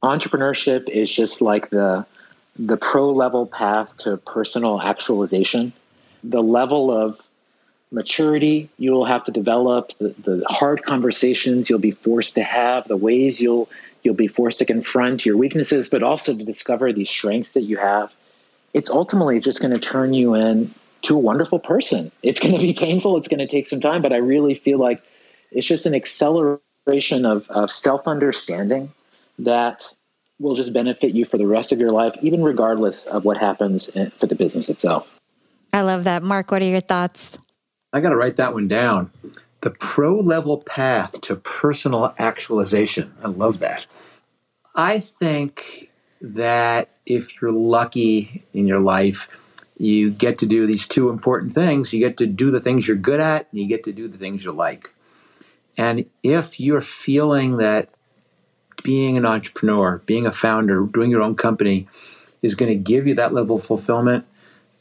Entrepreneurship is just like the the pro level path to personal actualization. The level of maturity you will have to develop, the, the hard conversations you'll be forced to have, the ways you'll you'll be forced to confront your weaknesses, but also to discover these strengths that you have it's ultimately just going to turn you into a wonderful person. It's going to be painful. It's going to take some time, but I really feel like it's just an acceleration of, of self understanding that will just benefit you for the rest of your life, even regardless of what happens for the business itself. I love that. Marc, what are your thoughts? I got to write that one down. The pro level path to personal actualization. I love that. I think that if you're lucky in your life, you get to do these two important things. You get to do the things you're good at, and you get to do the things you like. And if you're feeling that being an entrepreneur, being a founder, doing your own company is going to give you that level of fulfillment,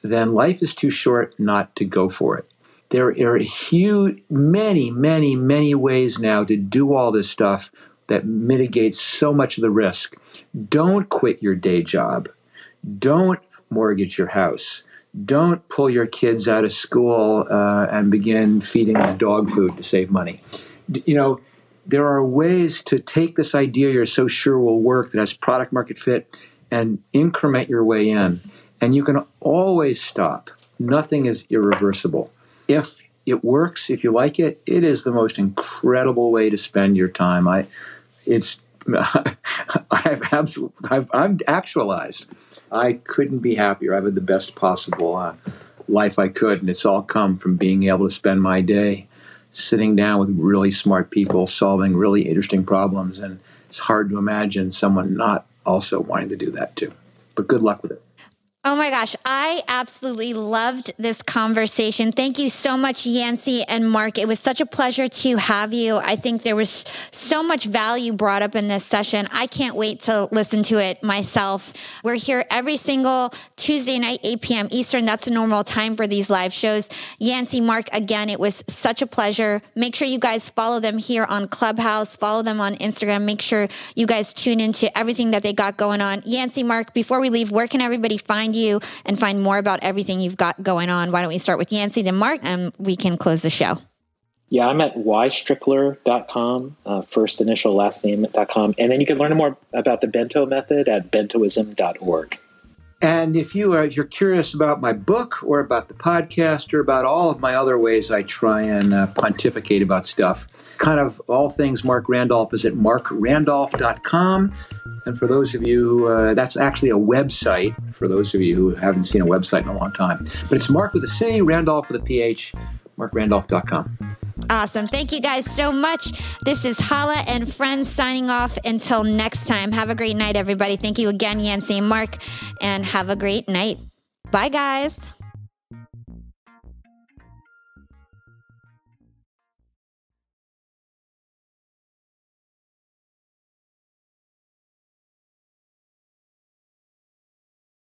then life is too short not to go for it. There are huge, many, many, many ways now to do all this stuff that mitigates so much of the risk. Don't quit your day job. Don't mortgage your house. Don't pull your kids out of school uh, and begin feeding them dog food to save money. You know, there are ways to take this idea you're so sure will work that has product market fit and increment your way in. And you can always stop. Nothing is irreversible. If it works, if you like it, it is the most incredible way to spend your time. I, it's, I've absolutely, I've, I'm actualized. I couldn't be happier. I've had the best possible uh, life I could, and it's all come from being able to spend my day sitting down with really smart people, solving really interesting problems, and it's hard to imagine someone not also wanting to do that too. But good luck with it. Oh my gosh, I absolutely loved this conversation. Thank you so much, Yancey and Marc. It was such a pleasure to have you. I think there was so much value brought up in this session. I can't wait to listen to it myself. We're here every single Tuesday night, 8 p.m. Eastern. That's the normal time for these live shows. Yancey, Marc, again, it was such a pleasure. Make sure you guys follow them here on Clubhouse, follow them on Instagram. Make sure you guys tune into everything that they got going on. Yancey, Marc, before we leave, where can everybody find you and find more about everything you've got going on, why don't we start with Yancey, then Marc, and we can close the show. Yeah, I'm at ystrickler.com, uh, first initial last name.com. And then you can learn more about the bento method at bentoism.org. And if you are if you're curious about my book or about the podcast or about all of my other ways I try and uh, pontificate about stuff, kind of all things Marc Randolph is at marcrandolph.com. And for those of you, uh, that's actually a website for those of you who haven't seen a website in a long time. But it's Marc with a C, Randolph with a PH, marcrandolph.com. Awesome. Thank you guys so much. This is Hala and friends signing off until next time. Have a great night, everybody. Thank you again, Yancey and Marc, and have a great night. Bye, guys.